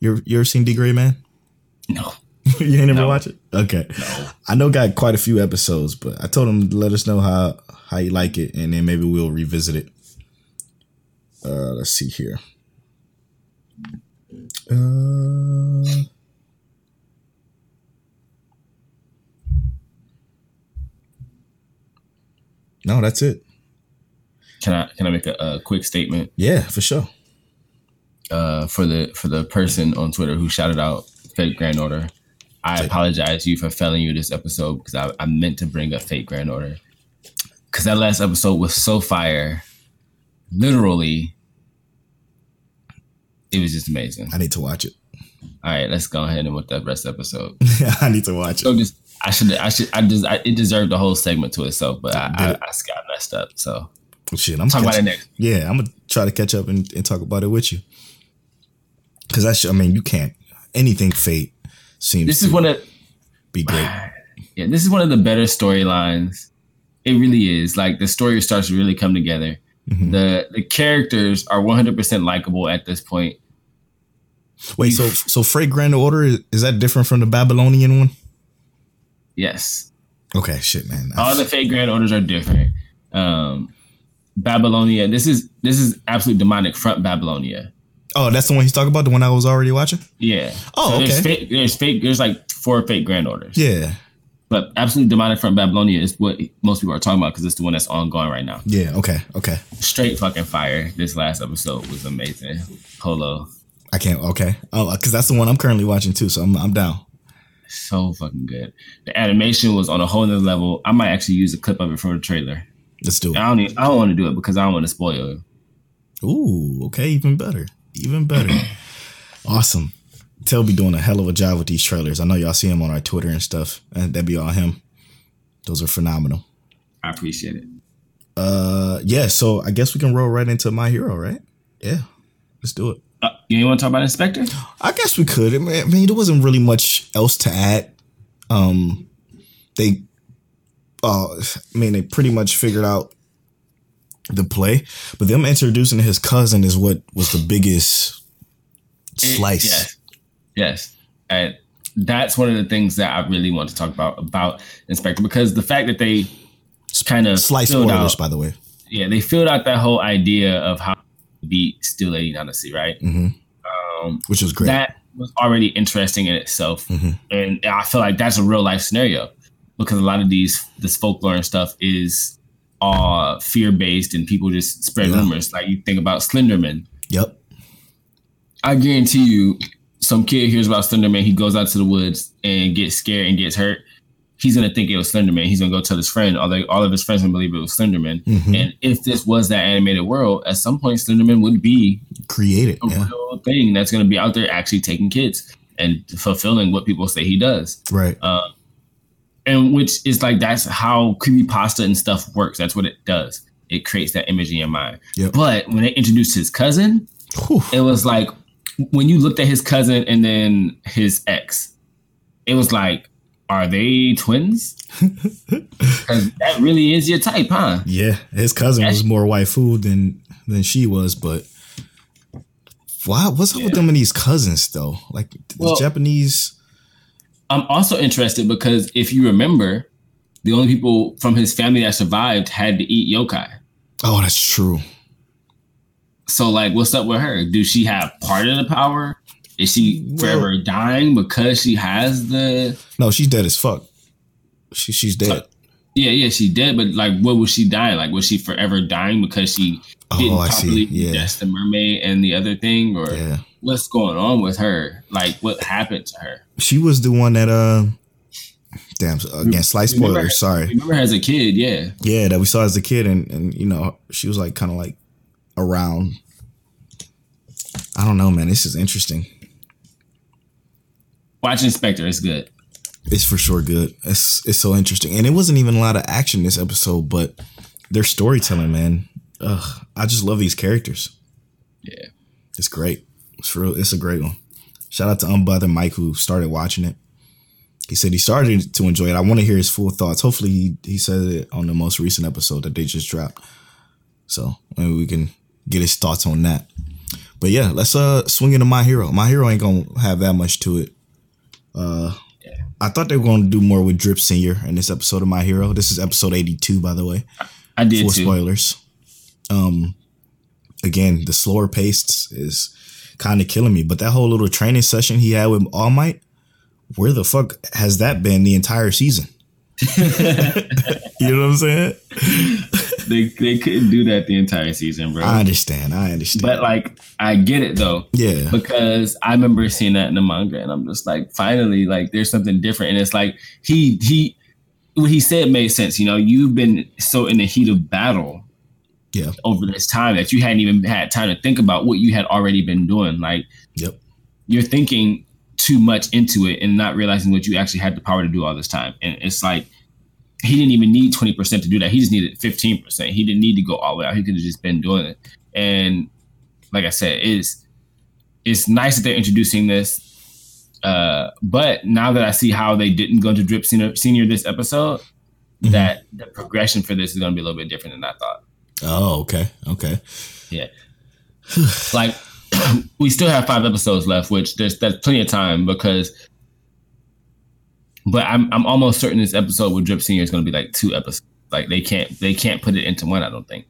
You you ever seen D Gray Man? No. you ain't ever No. watch it? Okay. No. I know got quite a few episodes, but I told him to let us know how how you like it, and then maybe we'll revisit it. Uh, let's see here. Uh, no, that's it. Can I can I make a, a quick statement Yeah, for sure. uh, for the for the person on Twitter who shouted out Fate Grand Order? I apologize to you for failing you this episode because I, I meant to bring up Fate Grand Order because that last episode was so fire. Literally, it was just amazing. I need to watch it. All right, let's go ahead and with the rest episode. I need to watch So it. just I should I should I just I, it deserved a whole segment to itself, but I I? I got messed up. So Shit, I'm talking about it next. Yeah, I'm gonna try to catch up and, and talk about it with you. Cause that's, I mean, you can't anything fate seems This to is one of be great. yeah, this is one of the better storylines. It really is. Like the story starts to really come together. Mhm. The the characters are 100% likable at this point. Wait, so so Fate Grand Order is, is that different from the Babylonian one? Yes. Okay, shit, man. All the fake grand orders are different. Um Babylonia, this is this is absolute demonic front Babylonia. oh, that's the one he's talking about. The one I was already watching. Yeah. Oh, There's okay. fake, there's fake there's like four fake grand orders. Yeah, But absolute demonic front Babylonia is what most people are talking about because it's the one that's ongoing right now. yeah. Okay, okay. Straight fucking fire. This last episode was amazing. Polo. I can't. Okay, oh, because that's the one I'm currently watching too. So I'm I'm down. So fucking good. The animation was on a whole nother level. I might actually use a clip of it from the trailer. Let's do I it. don't. Even, I don't want to do it because I don't want to spoil it. Ooh, okay, even better, even better. awesome. Tell be doing a hell of a job with these trailers. I know y'all see him on our Twitter and stuff, and that'd be all him. Those are phenomenal. I appreciate it. Uh, yeah. So I guess we can roll right into my hero, right? Yeah, let's do it. Uh, you want to talk about Inspector? I guess we could. I mean, there wasn't really much else to add. Um, they, uh, I mean, they pretty much figured out the play, but them introducing his cousin is what was the biggest slice. Yes. Yes. And that's one of the things that I really want to talk about about Inspector because the fact that they kind of Slice spoilers, out, by the way. yeah, they filled out that whole idea of how to beat Steel Lady Nanase, right? hmm Um, Which was great. that was already interesting in itself, Mhm. and I feel like that's a real life scenario because a lot of these this folklore and stuff is all fear based and people just spread Yeah. rumors. Like you think about Slenderman, yep. I guarantee you, some kid hears about Slenderman, he goes out to the woods and gets scared and gets hurt. He's gonna think it was Slenderman. He's gonna go tell his friend. All, they, all of his friends gonna believe it was Slenderman. Mhm. And if this was that animated world, at some point Slenderman would be Created. a Yeah. real thing that's gonna be out there actually taking kids and fulfilling what people say he does. Right. Uh, and which is like that's how creepy pasta and stuff works. That's what it does. It creates that image in your mind. Yep. But when they introduced his cousin, it was like when you looked at his cousin and then his ex, it was like, are they twins? Because that really is your type, huh? Yeah, his cousin was more white food than than she was, but why? What's up with them and these cousins though? Like the Well- Japanese. I'm also interested because if you remember, the only people from his family that survived had to eat yokai. Oh, that's true. So, like, what's up with her? Do she have part of the power? Is she forever dying because she has the? No, she's dead as fuck. She she's dead. Yeah, yeah, she dead. But like, what was she dying? Like, was she forever dying because she didn't Oh, I see. properly Yeah. the mermaid and the other thing, or Yeah, what's going on with her? Like, what happened to her? she was the one that uh, damn again slight spoilers. Sorry. Remember as a kid? Yeah, Yeah, that we saw as a kid, and and you know she was like kind of like around. I don't know, man. This is interesting. watch Inspector. It's good. It's for sure good. It's it's so interesting, and it wasn't even a lot of action this episode, but their storytelling, man. Ugh, I just love these characters. Yeah. It's great. It's real. It's a great one. Shout out to Unbother Mike who started watching it. He said he started to enjoy it. I want to hear his full thoughts. Hopefully, he he said it on the most recent episode that they just dropped. So maybe we can get his thoughts on that. But yeah, let's uh swing into my hero. My hero ain't gonna have that much to it. Uh, I thought they were gonna do more with Drip Senior in this episode of My Hero. This is episode eighty two, by the way I did too. spoilers. Um, again, the slower paced is kind of killing me. But that whole little training session he had with All Might, where the fuck has that been the entire season? you know what I'm saying? They they couldn't do that the entire season, bro. I understand. I understand. but like I get it though. yeah, because I remember seeing that in the manga, and I'm just like, finally, like there's something different, and it's like he he what he said made sense. You know, you've been so in the heat of battle yeah, over this time that you hadn't even had time to think about what you had already been doing. Like yep, you're thinking too much into it and not realizing what you actually had the power to do all this time. And it's like he didn't even need 20% to do that. He just needed 15%. He didn't need to go all the way out. He could have just been doing it. And like I said, it's it's nice that they're introducing this. Uh, but now that I see how they didn't go to Drip Senior, senior this episode, Mhm. that the progression for this is going to be a little bit different than I thought. Oh, okay, okay. Yeah. like we still have five episodes left, which there's that's plenty of time because but I'm I'm almost certain this episode with Drip Senior is gonna be like two episodes. Like they can't they can't put it into one, I don't think.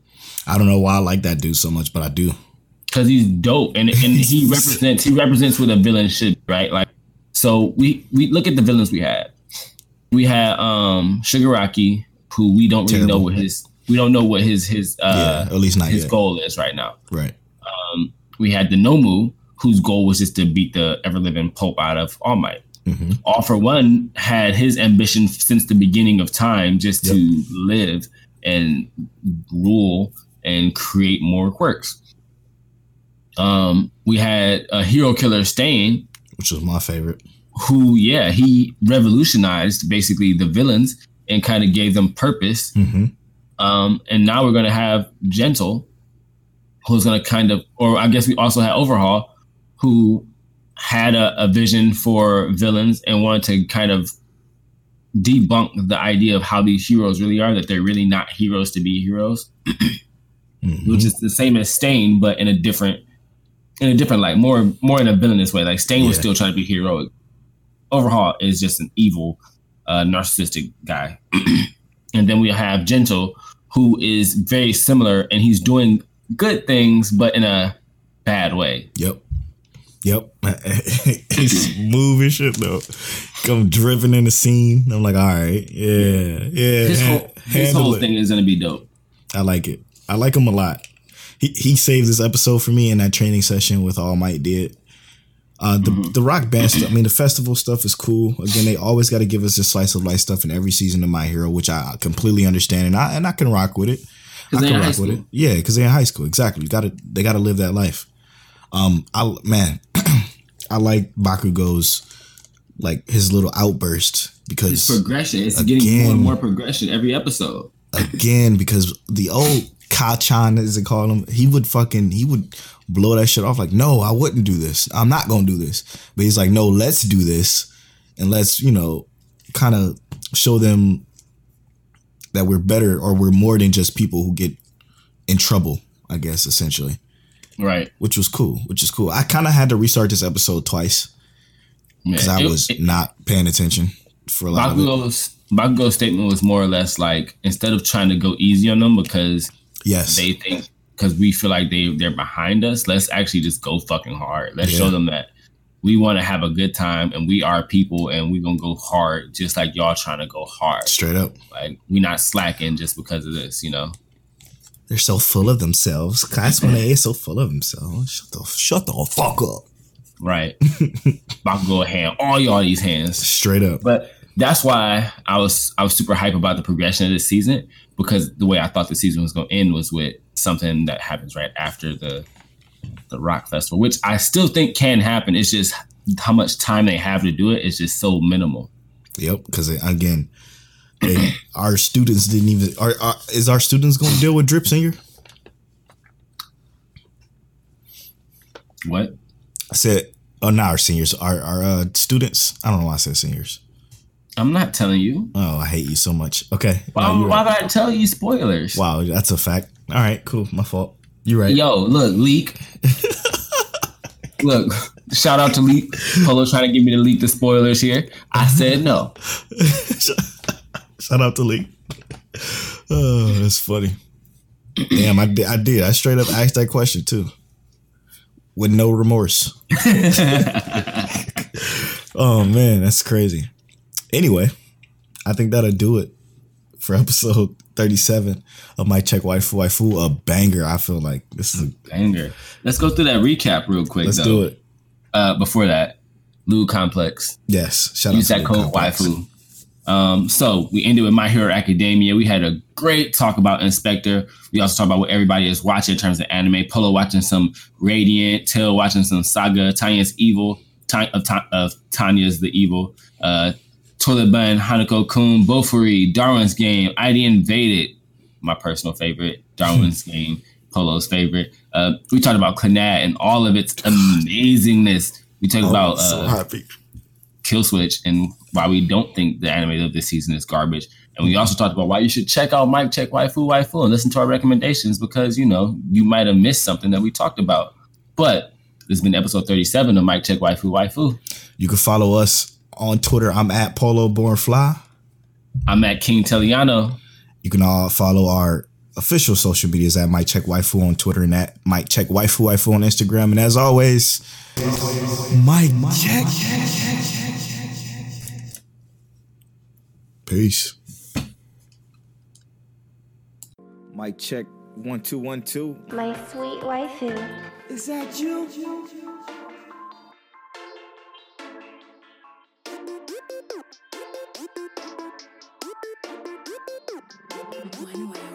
I don't know why I like that dude so much, but I do. Because he's dope and, and he represents he represents what a villain should, right? Like so we we look at the villains we had. We had um Shigaraki, who we don't really know what his we don't know what his his uh yeah, at least not his yet. goal is right now. Right. Um, we had the Nomu, whose goal was just to beat the ever living Pope out of All Might. Hmm All for One had his ambition since the beginning of time just to live and rule and create more quirks. Um, we had a hero killer Stain, Which was my favorite. who, yeah, he revolutionized basically the villains and kind of gave them purpose. hmm Um, and now we're going to have Gentle, who's going to kind of, or I guess we also had Overhaul, who had a, a vision for villains and wanted to kind of debunk the idea of how these heroes really are, that they're really not heroes to be heroes, hmm which is the same as Stain, but in a different, in a different light, more, more in a villainous way. Like Stain was still trying to be heroic. Overhaul is just an evil, uh, narcissistic guy. and then we have Gentle, who is very similar, and he's doing good things, but in a bad way. Yep. Yep. He's moving shit though. Come driven in the scene. I'm like, all right, yeah, yeah. His whole, his whole thing is going to be dope. I like it. I like him a lot. He he saved this episode for me in that training session with All Might did. Uh, the Mm-hmm. the rock band stuff. I mean, the festival stuff is cool. Again, they always got to give us this slice of life stuff in every season of My Hero, which I completely understand, and I and I can rock with it. I can rock with it. Yeah, because they're in high school. Exactly. You got to they got to live that life. Um, I man, I like Bakugo's like his little outburst It's because progression. It's getting more and more progression every episode. again because the old Kacchan as they call him, he would fucking he would blow that shit off like, no, I wouldn't do this. I'm not gonna do this. But he's like, no, let's do this, and let's you know, kind of show them that we're better or we're more than just people who get in trouble. I guess essentially, Right. which was cool. Which is cool. I kind of had to restart this episode twice because Yeah. I was it- not paying attention for a lot of it. Bakugo's, Bakugo's statement was more or less like instead of trying to go easy on them because Yes, they think because we feel like they they're behind us. Let's actually just go fucking hard. Let's Yeah. show them that we want to have a good time and we are people and we're gonna go hard just like y'all trying to go hard. straight up. Like we're not slacking just because of this, you know. They're so full of themselves. When they are so full of themselves. Shut the shut the fuck up. Right. Bakugo hand all y'all these hands. Straight up. But that's why I was I was super hype about the progression of this season because the way I thought the season was going to end was with something that happens right after the the rock festival, which I still think can happen. It's just how much time they have to do it is just so minimal. Yep. Because again, they, our students didn't even. Are, are is our students going to deal with drip singer? What? I said, oh, not our seniors. Our our uh, students. I don't know why I said seniors. I'm not telling you. Oh, I hate you so much. Okay. Why, No, why right. would I tell you spoilers? Wow, that's a fact. All right, cool. My fault. You're right. Yo, look, leak. look, shout out to leak. Polo trying to give me to leak the spoilers here. I said no. Shout out to Lee. Oh, that's funny. Damn, I did. I did. I straight up asked that question too. with no remorse. oh man, that's crazy. Anyway, I think that'll do it for episode 37 of Mic Check Waifu Waifu. A banger. I feel like this is a Banger. Let's go through that recap real quick. let's though. do it. Uh, before that, Lou Complex. Yes. Shout Use out that code Complex. waifu. Um, so we ended with My Hero Academia. We had a great talk about Inspector. We also talked about what everybody is watching in terms of anime. Polo watching some Radiant, Tail watching some Saga, Tanya's Evil, of, of Tanya's The Evil, uh, Toilet-Bound, Hanako Kun, Bofuri, Darwin's Game, ID Invaded, my personal favorite, Darwin's Game, Polo's favorite. Uh, we talked about Clannad and all of its amazingness. We talked Oh, about so uh, happy. Kill Switch and why we don't think the anime of this season is garbage. And we also talked about why you should check out Mic Check Waifu Waifu and listen to our recommendations because, you know, you might have missed something that we talked about. But this has been episode 37 of Mic Check Waifu Waifu. You can follow us on Twitter. I'm at Polo Born Fly. I'm at King Teliano. You can all follow our official social medias at Mic Check Waifu on Twitter and at Mic Check Waifu Waifu on Instagram. And as always, Mic Check. Peace. Mic check one two one two. My sweet waifu. Is that you? One, whatever.